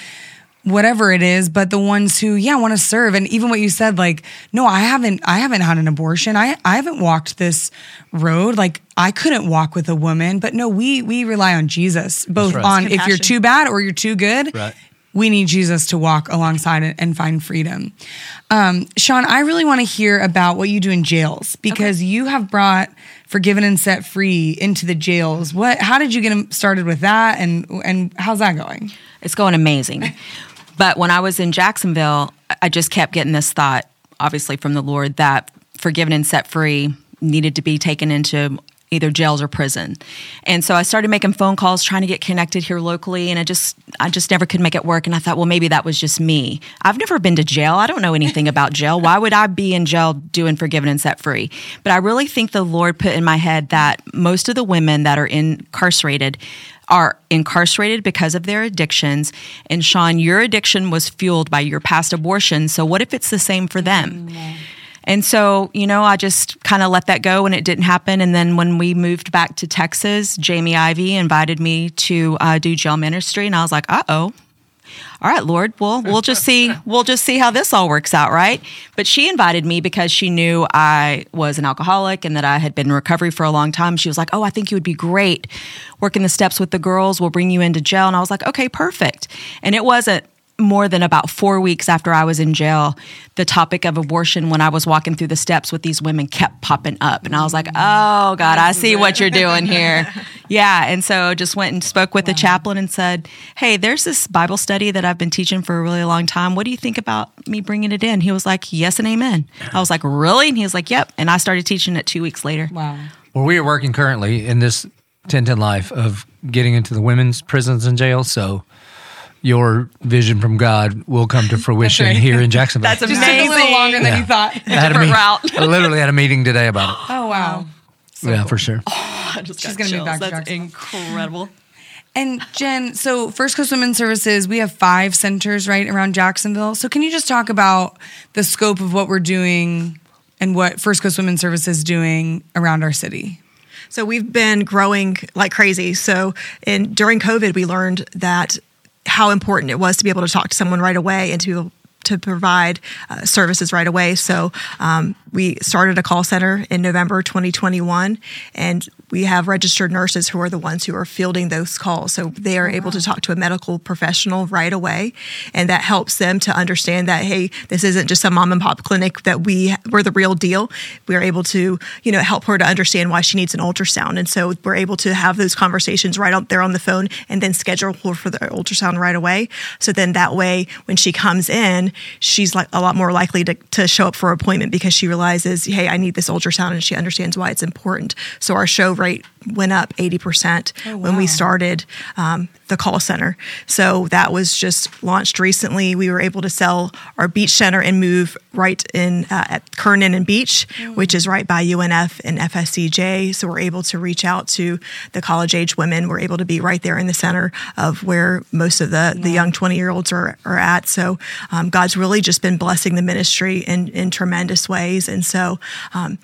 whatever it is, but the ones who, yeah, want to serve. And even what you said, like, no, I haven't I haven't had an abortion. I I haven't walked this road. Like I couldn't walk with a woman. But no, we we rely on Jesus, both right. on if you're too bad or you're too good. Right we need Jesus to walk alongside it and find freedom. Um, Shawn, I really want to hear about what you do in jails because okay. you have brought forgiven and set free into the jails. What? How did you get started with that, and and how's that going? It's going amazing. but when I was in Jacksonville, I just kept getting this thought, obviously from the Lord, that forgiven and set free needed to be taken into either jails or prison. And so I started making phone calls trying to get connected here locally and I just I just never could make it work and I thought, well maybe that was just me. I've never been to jail. I don't know anything about jail. Why would I be in jail doing forgiven and set free? But I really think the Lord put in my head that most of the women that are incarcerated are incarcerated because of their addictions. And Shawn, your addiction was fueled by your past abortion. So what if it's the same for them? Mm-hmm. And so, you know, I just kind of let that go and it didn't happen. And then when we moved back to Texas, Jamie Ivey invited me to uh, do jail ministry. And I was like, uh oh, all right, Lord, well, we'll just see, we'll just see how this all works out, right? But she invited me because she knew I was an alcoholic and that I had been in recovery for a long time. She was like, Oh, I think you would be great working the steps with the girls. We'll bring you into jail. And I was like, Okay, perfect. And it wasn't more than about four weeks after I was in jail, the topic of abortion when I was walking through the steps with these women kept popping up. And I was like, oh, God, I see what you're doing here. yeah. And so just went and spoke with wow. the chaplain and said, hey, there's this Bible study that I've been teaching for a really long time. What do you think about me bringing it in? He was like, yes and amen. I was like, really? And he was like, yep. And I started teaching it two weeks later. Wow. Well, we are working currently in this 1010 life of getting into the women's prisons and jails. So, your vision from God will come to fruition right. here in Jacksonville. That's amazing. Just took a little longer than yeah. you thought. I had a meet, route. I literally had a meeting today about it. Oh wow. So yeah, cool. for sure. Oh, She's going to be back That's incredible. And Jen, so First Coast Women's Services, we have five centers right around Jacksonville. So can you just talk about the scope of what we're doing and what First Coast Women's Services is doing around our city? So we've been growing like crazy. So in during COVID, we learned that how important it was to be able to talk to someone right away and to to provide uh, services right away. So um, we started a call center in November 2021, and we have registered nurses who are the ones who are fielding those calls. So they are able to talk to a medical professional right away. And that helps them to understand that, hey, this isn't just a mom and pop clinic that we, we're the real deal. We are able to, you know, help her to understand why she needs an ultrasound. And so we're able to have those conversations right out there on the phone and then schedule her for the ultrasound right away. So then that way, when she comes in, she's like a lot more likely to, to show up for an appointment because she realizes, hey, I need this ultrasound and she understands why it's important. So our show rate went up 80% oh, wow. when we started um, the call center. So that was just launched recently. We were able to sell our beach center and move right in uh, at Kernan and Beach, mm. which is right by UNF and FSCJ. So we're able to reach out to the college age women. We're able to be right there in the center of where most of the, yeah. the young 20 year olds are, are at. So um, God's really just been blessing the ministry in, in tremendous ways. And so um,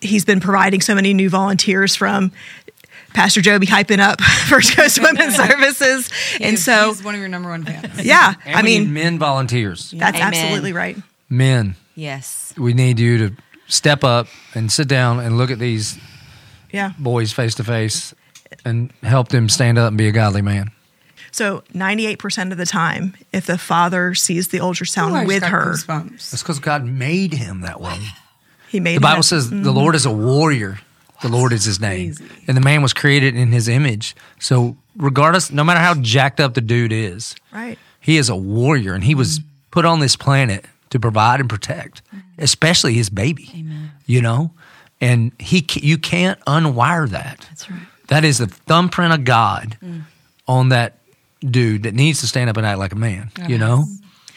he's been providing so many new volunteers from Pastor Joby hyping up First Coast Women's Services, and so he's one of your number one fans. Yeah, I mean, men volunteers. That's Amen. absolutely right. Men. Yes. We need you to step up and sit down and look at these yeah. boys face to face and help them stand up and be a godly man. So, 98% of the time, if the father sees the ultrasound with her, that's because God made him that way. He made the Bible says mm-hmm. the Lord is a warrior. The Lord is his name. Crazy. And the man was created in his image. So regardless, no matter how jacked up the dude is, right. he is a warrior and he was mm-hmm. put on this planet to provide and protect, especially his baby. Amen. You know? And he you can't unwire that. That's right. That is the thumbprint of God mm. on that dude that needs to stand up and act like a man, you know?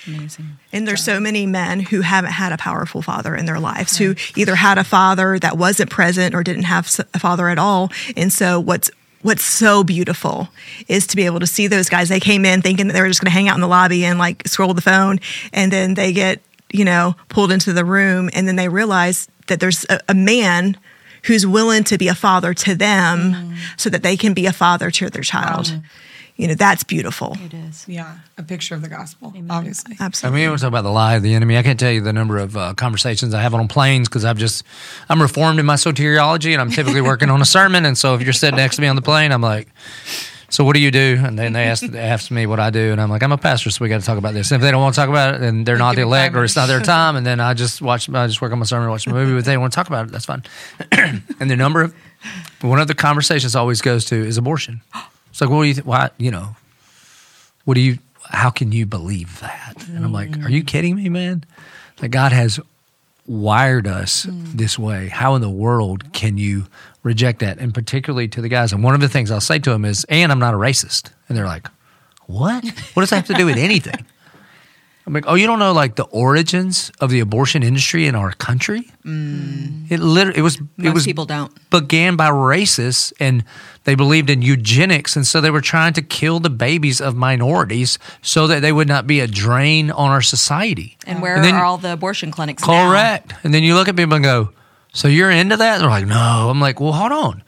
Amazing. And there's so many men who haven't had a powerful father in their lives, right. who either had a father that wasn't present or didn't have a father at all. And so what's what's so beautiful is to be able to see those guys. They came in thinking that they were just going to hang out in the lobby and like scroll the phone, and then they get you know pulled into the room, and then they realize that there's a, a man who's willing to be a father to them, mm. so that they can be a father to their child. You know, that's beautiful. It is. Yeah. A picture of the gospel, Amen. obviously. Absolutely. I mean, we talk about the lie of the enemy. I can't tell you the number of uh, conversations I have on planes because I've just, I'm reformed in my soteriology and I'm typically working on a sermon. And so if you're sitting next to me on the plane, I'm like, so what do you do? And then they ask, they ask me what I do, and I'm like, I'm a pastor, so we got to talk about this. And if they don't want to talk about it, then they're not the elect, or it's not their time. And then I just watch, I just work on my sermon, watch a movie. But if they want to talk about it, that's fine. and the number of one of the conversations always goes to is abortion. It's like, what do you, th- why, you know, what do you, how can you believe that? And I'm like, are you kidding me, man? That God has wired us mm. this way. How in the world can you reject that? And particularly to the guys. And one of the things I'll say to them is, and I'm not a racist. And they're like, what? What does that have to do with anything? I'm like, oh, you don't know like the origins of the abortion industry in our country? Mm. It literally, it was, Most it was people don't began by racists, and they believed in eugenics, and so they were trying to kill the babies of minorities so that they would not be a drain on our society. And where and then, are all the abortion clinics? Correct. Now? And then you look at people and go, so you're into that? And they're like, no. I'm like, well, hold on.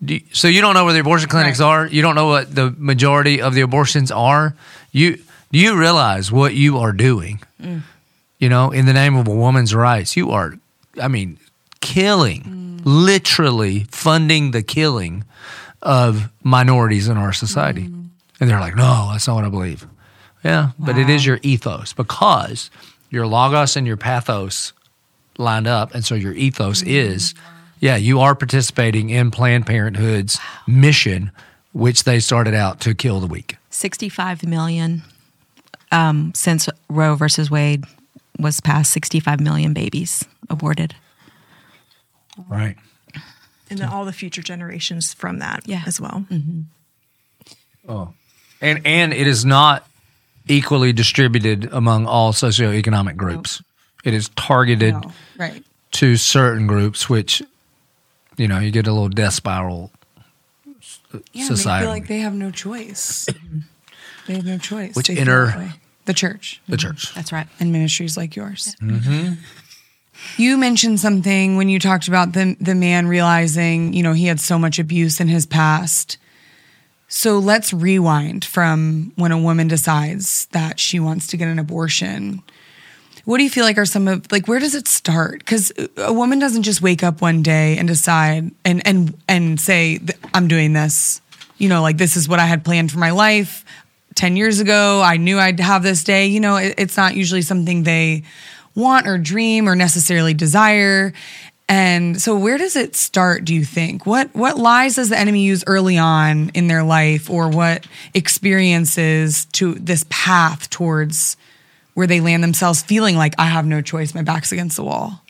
You, so you don't know where the abortion clinics right. are? You don't know what the majority of the abortions are? You do you realize what you are doing? Mm. You know, in the name of a woman's rights, you are, I mean, killing, mm. literally funding the killing of minorities in our society. Mm. And they're like, no, that's not what I believe. Yeah, wow. but it is your ethos because your logos and your pathos lined up. And so your ethos mm. is, yeah, you are participating in Planned Parenthood's wow. mission, which they started out to kill the weak. 65 million um, since Roe versus Wade was passed, 65 million babies aborted. Right. And then all the future generations from that yeah. as well. Mm-hmm. Oh, and and it is not equally distributed among all socioeconomic groups. No. It is targeted no. right. to certain groups, which you know you get a little death spiral. Yeah, society. they feel like they have no choice. they have no choice. Which inner the church. The church. That's right. And ministries like yours. Mm-hmm. You mentioned something when you talked about the the man realizing, you know, he had so much abuse in his past. So let's rewind from when a woman decides that she wants to get an abortion. What do you feel like are some of like where does it start? Cuz a woman doesn't just wake up one day and decide and and and say I'm doing this. You know, like this is what I had planned for my life. 10 years ago, I knew I'd have this day. You know, it, it's not usually something they want or dream or necessarily desire. And so where does it start, do you think? What what lies does the enemy use early on in their life or what experiences to this path towards where they land themselves feeling like I have no choice, my back's against the wall?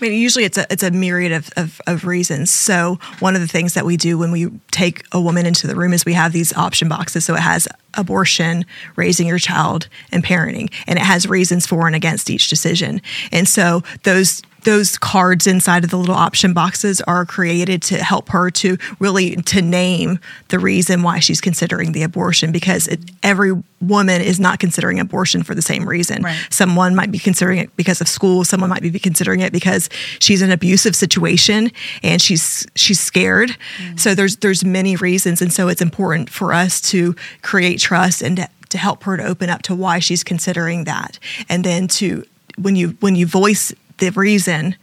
I mean, usually it's a it's a myriad of, of, of, reasons. So one of the things that we do when we take a woman into the room is we have these option boxes. So it has abortion, raising your child, and parenting, and it has reasons for and against each decision. And so those those cards inside of the little option boxes are created to help her to really to name the reason why she's considering the abortion because it, every woman is not considering abortion for the same reason. Right. someone might be considering it because of school. Someone might be considering it because she's in an abusive situation and she's she's scared. Mm. so there's there's many reasons. And so it's important for us to create trust and to, to help her to open up to why she's considering that. And then to when you when you voice the reason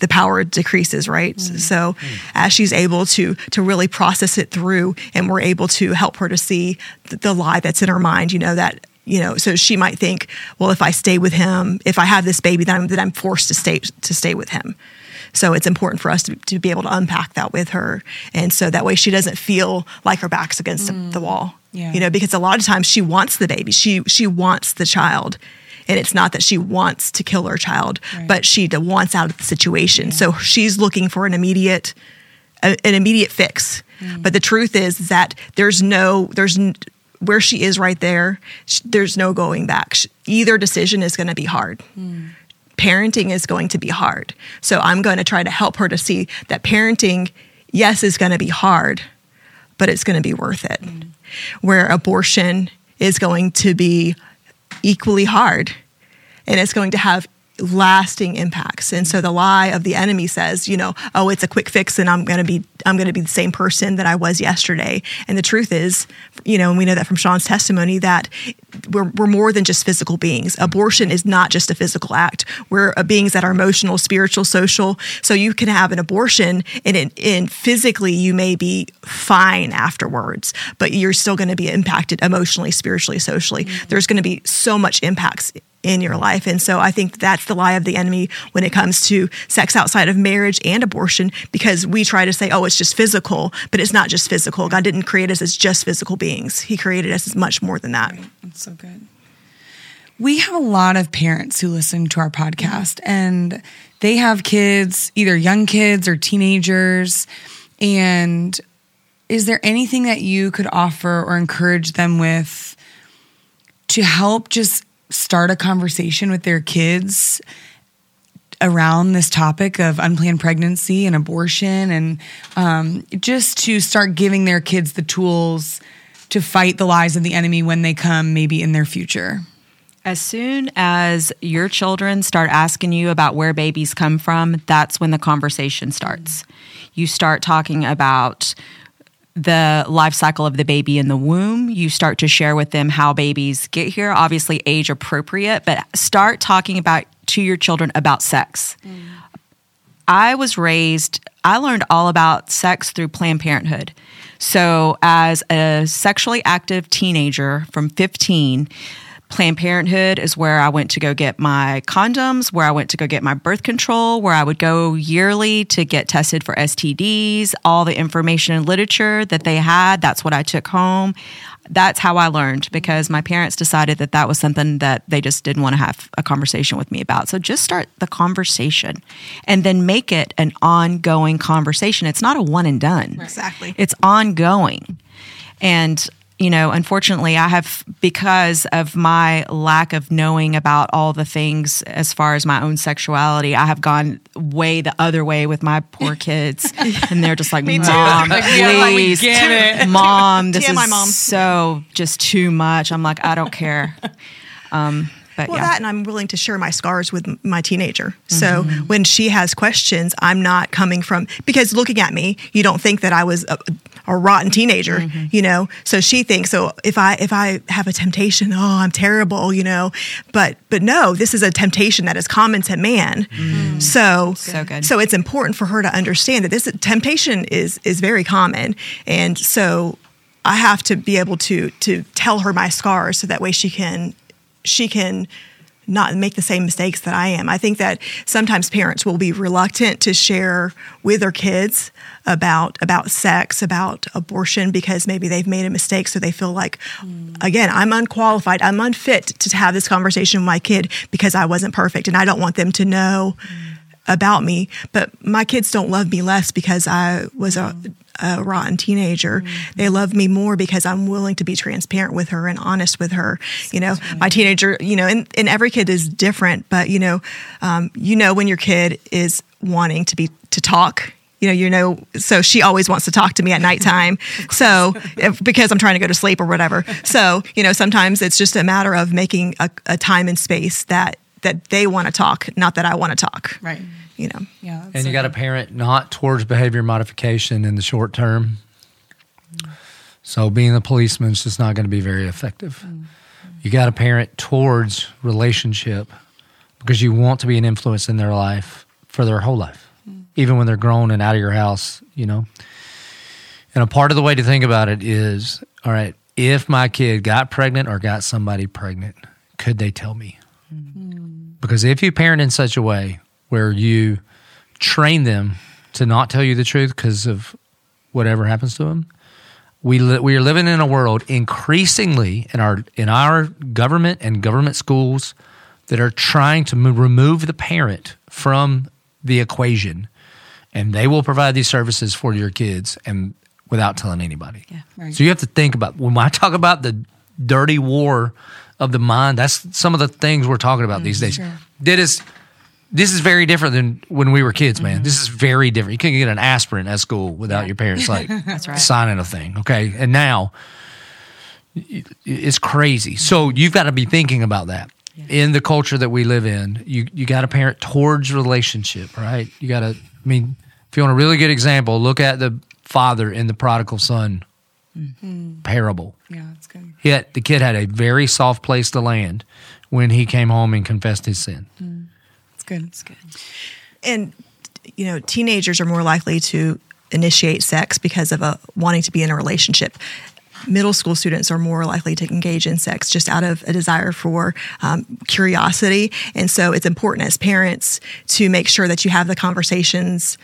the power decreases right? Mm. so mm as she's able to to really process it through and we're able to help her to see the, the lie that's in her mind you know that you know so she might think well if i stay with him if i have this baby then i'm, then I'm forced to stay to stay with him. So it's important for us to, to be able to unpack that with her. And so that way she doesn't feel like her back's against mm. the wall. Yeah. you know because a lot of times she wants the baby. She she wants the child and it's not that she wants to kill her child, right. but she wants out of the situation. Yeah. So she's looking for an immediate an immediate fix. Mm. But the truth is that there's no there's where she is right there. There's no going back. Either decision is going to be hard. Mm. Parenting is going to be hard. So I'm going to try to help her to see that parenting, yes, is going to be hard, but it's going to be worth it. Mm. Where abortion is going to be equally hard. And it's going to have lasting impacts. And so the lie of the enemy says, you know, oh, it's a quick fix and I'm going to be I'm going to be the same person that I was yesterday. And the truth is, you know, and we know that from Shawn's testimony that we're, we're more than just physical beings. Abortion is not just a physical act. We're beings that are emotional, spiritual, social. So you can have an abortion and, in and physically you may be fine afterwards, but you're still going to be impacted emotionally, spiritually, socially. Mm-hmm. There's going to be so much impacts in your life. And so I think that's the lie of the enemy when it comes to sex outside of marriage and abortion, because we try to say, oh, it's just physical, but it's not just physical. God didn't create us as just physical beings, He created us as much more than that. That's so good. we have a lot of parents who listen to our podcast and they have kids, either young kids or teenagers. And is there anything that you could offer or encourage them with to help just start a conversation with their kids around this topic of unplanned pregnancy and abortion and um, just to start giving their kids the tools to fight the lies of the enemy when they come maybe in their future? As soon as your children start asking you about where babies come from, that's when the conversation starts. You start talking about the life cycle of the baby in the womb. You start to share with them how babies get here, obviously age appropriate, but start talking about to your children about sex. Mm. I was raised, I learned all about sex through Planned Parenthood. So, as a sexually active teenager from 15, Planned Parenthood is where I went to go get my condoms, where I went to go get my birth control, where I would go yearly to get tested for STDs, all the information and literature that they had. That's what I took home. That's how I learned because my parents decided that that was something that they just didn't want to have a conversation with me about. So just start the conversation and then make it an ongoing conversation. It's not a one and done. Exactly. It's ongoing. And you know, unfortunately, I have, because of my lack of knowing about all the things as far as my own sexuality, I have gone way the other way with my poor kids. and they're just like, Mom, like, please. Yeah, Mom, this is mom. so just too much. I'm like, I don't care. Um, but well, yeah. that and I'm willing to share my scars with my teenager. So mm-hmm. when she has questions, I'm not coming from because looking at me, you don't think that I was a, a rotten teenager, mm-hmm. you know. So she thinks so if I if I have a temptation, oh, I'm terrible, you know. But but no, this is a temptation that is common to man. Mm. So so good. So it's important for her to understand that this temptation is is very common, and so I have to be able to to tell her my scars so that way she can she can not make the same mistakes that I am. I think that sometimes parents will be reluctant to share with their kids about about sex, about abortion because maybe they've made a mistake so they feel like mm. again, I'm unqualified, I'm unfit to have this conversation with my kid because I wasn't perfect and I don't want them to know mm. about me, but my kids don't love me less because I was a a rotten teenager. Mm-hmm. They love me more because I'm willing to be transparent with her and honest with her. You know, my teenager, you know, and, and every kid is different, but you know, um, you know when your kid is wanting to be to talk you know, you know, so she always wants to talk to me at nighttime. so if, because I'm trying to go to sleep or whatever. So, you know, sometimes it's just a matter of making a, a time and space that that they want to talk, not that I want to talk. Right you know. Yeah. And you got a parent not towards behavior modification in the short term. So being a policeman is just not going to be very effective. Mm-hmm. You got a parent towards relationship because you want to be an influence in their life for their whole life, mm-hmm. even when they're grown and out of your house, you know. And a part of the way to think about it is all right, if my kid got pregnant or got somebody pregnant, could they tell me? Mm-hmm. Because if you parent in such a way where you train them to not tell you the truth because of whatever happens to them. We li- we are living in a world increasingly in our in our government and government schools that are trying to remove the parent from the equation, and they will provide these services for your kids and without telling anybody. Yeah, right. So you have to think about when I talk about the dirty war of the mind. That's some of the things we're talking about mm, these days. Sure. Did is this is very different than when we were kids, man. Mm-hmm. This is very different. You couldn't get an aspirin at school without yeah. your parents like right. signing a thing. Okay. And now it's crazy. So you've got to be thinking about that. Yeah. In the culture that we live in, you you got to parent towards relationship, right? You got to. I mean, if you want a really good example, look at the father in the prodigal son mm-hmm. parable. Yeah, that's good. Yet the kid had a very soft place to land when he came home and confessed his sin. Good. It's good. And you know, teenagers are more likely to initiate sex because of a wanting to be in a relationship. Middle school students are more likely to engage in sex just out of a desire for um, curiosity. And so it's important as parents to make sure that you have the conversations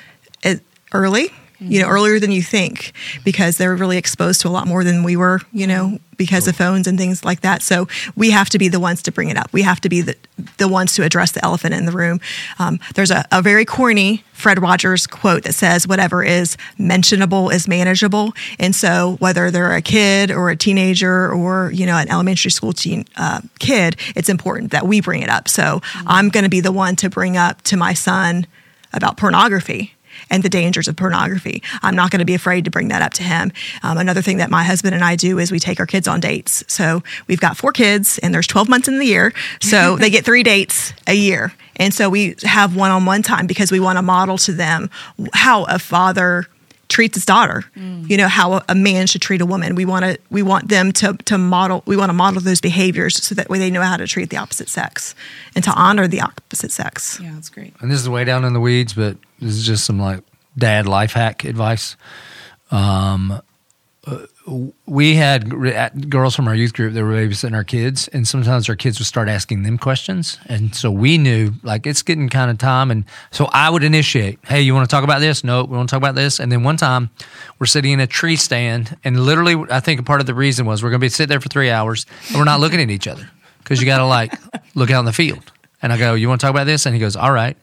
early you know, earlier than you think because they're really exposed to a lot more than we were, you know, because of phones and things like that. So we have to be the ones to bring it up. We have to be the, the ones to address the elephant in the room. Um, there's a, a very corny Fred Rogers quote that says, whatever is mentionable is manageable. And so whether they're a kid or a teenager or, you know, an elementary school teen uh, kid, it's important that we bring it up. So mm-hmm. I'm going to be the one to bring up to my son about pornography and the dangers of pornography. I'm not going to be afraid to bring that up to him. Um, another thing that my husband and I do is we take our kids on dates. So we've got four kids, and there's 12 months in the year. So they get three dates a year. And so we have one on one time because we want to model to them how a father treats his daughter. Mm. You know how a man should treat a woman. We want to we want them to to model we want to model those behaviors so that way they know how to treat the opposite sex and to honor the opposite sex. Yeah, that's great. And this is way down in the weeds, but this is just some like dad life hack advice. Um, uh, we had girls from our youth group that were babysitting our kids, and sometimes our kids would start asking them questions, and so we knew like it's getting kind of time, and so I would initiate, "Hey, you want to talk about this? No, we want to talk about this." And then one time, we're sitting in a tree stand, and literally, I think part of the reason was we're going to be sitting there for three hours, and we're not looking at each other because you got to like look out in the field. And I go, "You want to talk about this?" And he goes, "All right."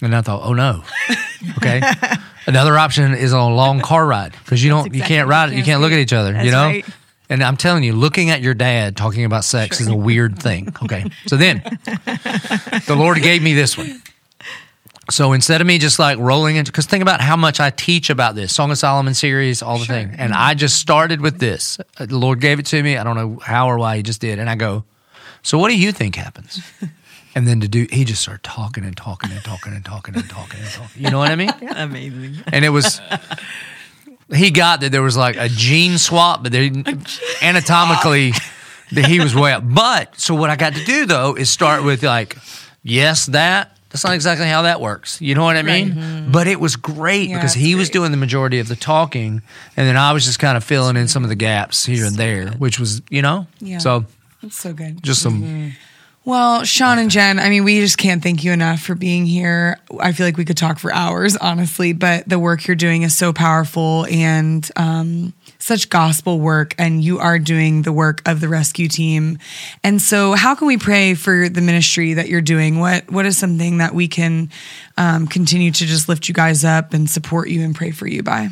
And I thought, "Oh no." Okay. Another option is on a long car ride because you don't, exactly you can't ride it, you can't look at each other, That's you know. Right. And I'm telling you, looking at your dad talking about sex sure. is a weird thing. Okay. So then the Lord gave me this one. So instead of me just like rolling into, because think about how much I teach about this Song of Solomon series, all the sure. thing. And I just started with this. The Lord gave it to me. I don't know how or why He just did. And I go, So what do you think happens? And then to do, he just started talking and talking and talking and talking and talking and talking. You know what I mean? Amazing. And it was, he got that there was like a gene swap, but they, anatomically, that he was way up. But so what I got to do though is start with like, yes, that. That's not exactly how that works. You know what I mean? Right. Mm-hmm. But it was great yeah, because he great. was doing the majority of the talking, and then I was just kind of filling in some of the gaps here and there, which was, you know, yeah. so. That's so good. Just some mm-hmm well, Shawn and Jen, I mean, we just can't thank you enough for being here. I feel like we could talk for hours, honestly, but the work you're doing is so powerful and um, such gospel work, and you are doing the work of the rescue team. And so, how can we pray for the ministry that you're doing? What What is something that we can um, continue to just lift you guys up and support you and pray for you by?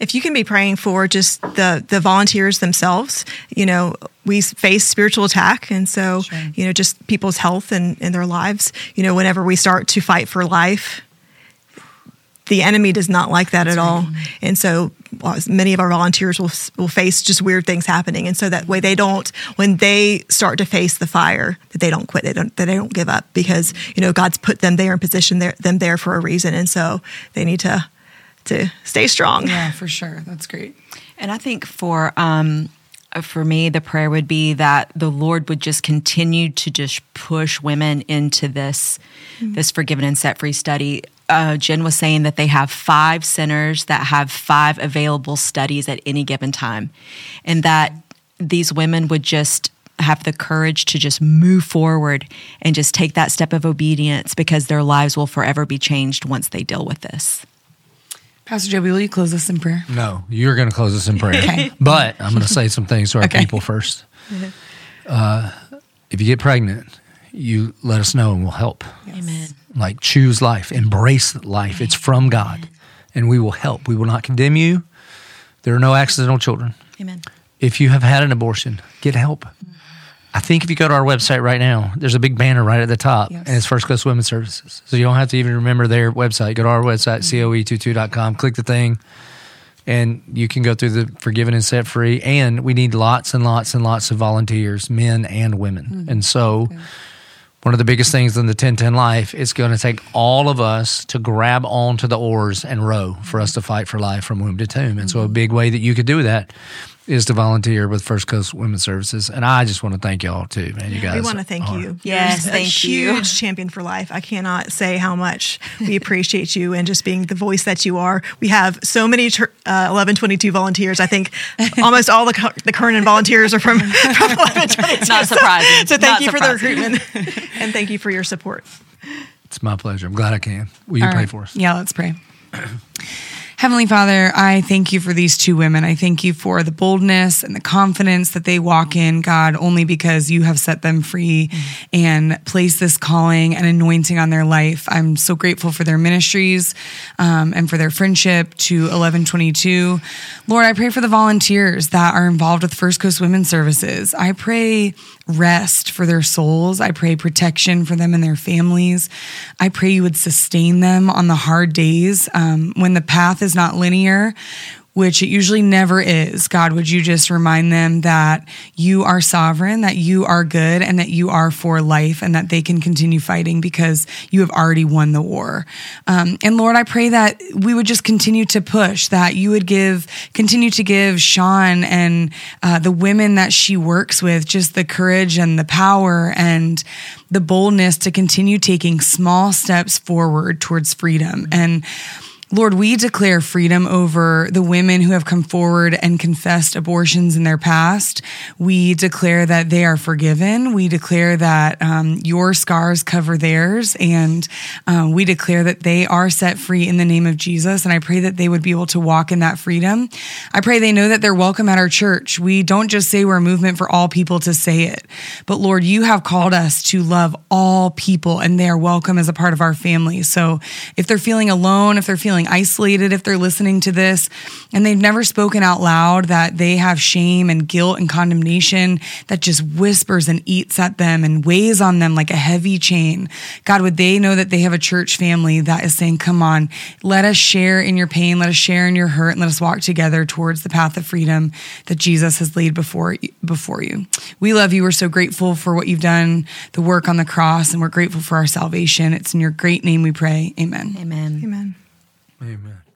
If you can be praying for just the the volunteers themselves, you know, we face spiritual attack, and so sure. you know, just people's health and, and their lives. You know, whenever we start to fight for life, the enemy does not like that That's at right. all, and so uh, many of our volunteers will will face just weird things happening, and so that way they don't when they start to face the fire that they don't quit, they don't that they don't give up because you know God's put them there in position there them there for a reason, and so they need to to stay strong. Yeah, for sure. That's great. And I think for um, for me, the prayer would be that the Lord would just continue to just push women into this mm-hmm. this forgiven and set free study. Uh, Jen was saying that they have five centers that have five available studies at any given time, and that these women would just have the courage to just move forward and just take that step of obedience because their lives will forever be changed once they deal with this. Pastor Joby, will you close us in prayer? No, you're going to close us in prayer. okay. But I'm going to say some things to our okay. people first. Uh, if you get pregnant, you let us know and we'll help. Yes. Amen. Like choose life, embrace life. It's from God, and we will help. We will not condemn you. There are no accidental children. Amen. If you have had an abortion, get help. Mm-hmm. I think if you go to our website right now, there's a big banner right at the top, yes. and it's First Coast Women's Services. So you don't have to even remember their website. Go to our website, mm-hmm. coe22.com, click the thing, and you can go through the Forgiven and Set Free. And we need lots and lots and lots of volunteers, men and women. Mm-hmm. And so. Okay one of the biggest things in the 1010 life it's going to take all of us to grab onto the oars and row for us to fight for life from womb to tomb and so a big way that you could do that is to volunteer with First Coast Women's Services, and I just want to thank y'all too, man. You guys, we want to thank are. you. Yes, You're thank you. Huge champion for life. I cannot say how much we appreciate you and just being the voice that you are. We have so many uh, 1122 volunteers. I think almost all the the current volunteers are from, from 1122. Not surprising. So, so thank Not you surprising. for the recruitment and thank you for your support. It's my pleasure. I'm glad I can. Will you all pray right. for us? Yeah, let's pray. Heavenly Father, I thank you for these two women. I thank you for the boldness and the confidence that they walk in, God, only because you have set them free and placed this calling and anointing on their life. I'm so grateful for their ministries um, and for their friendship to 1122. Lord, I pray for the volunteers that are involved with First Coast Women's Services. I pray rest for their souls. I pray protection for them and their families. I pray you would sustain them on the hard days um, when the path is not linear, which it usually never is. God, would you just remind them that you are sovereign, that you are good, and that you are for life, and that they can continue fighting because you have already won the war. Um, and Lord, I pray that we would just continue to push, that you would give, continue to give Shawn and uh, the women that she works with just the courage and the power and the boldness to continue taking small steps forward towards freedom. And Lord, we declare freedom over the women who have come forward and confessed abortions in their past. We declare that they are forgiven. We declare that um, your scars cover theirs. And um, we declare that they are set free in the name of Jesus. And I pray that they would be able to walk in that freedom. I pray they know that they're welcome at our church. We don't just say we're a movement for all people to say it, but Lord, you have called us to love all people and they are welcome as a part of our family. So if they're feeling alone, if they're feeling feeling isolated if they're listening to this and they've never spoken out loud that they have shame and guilt and condemnation that just whispers and eats at them and weighs on them like a heavy chain. God, would they know that they have a church family that is saying, Come on, let us share in your pain, let us share in your hurt, and let us walk together towards the path of freedom that Jesus has laid before, before you. We love you. We're so grateful for what you've done, the work on the cross, and we're grateful for our salvation. It's in your great name we pray. Amen. Amen. Amen. Amen.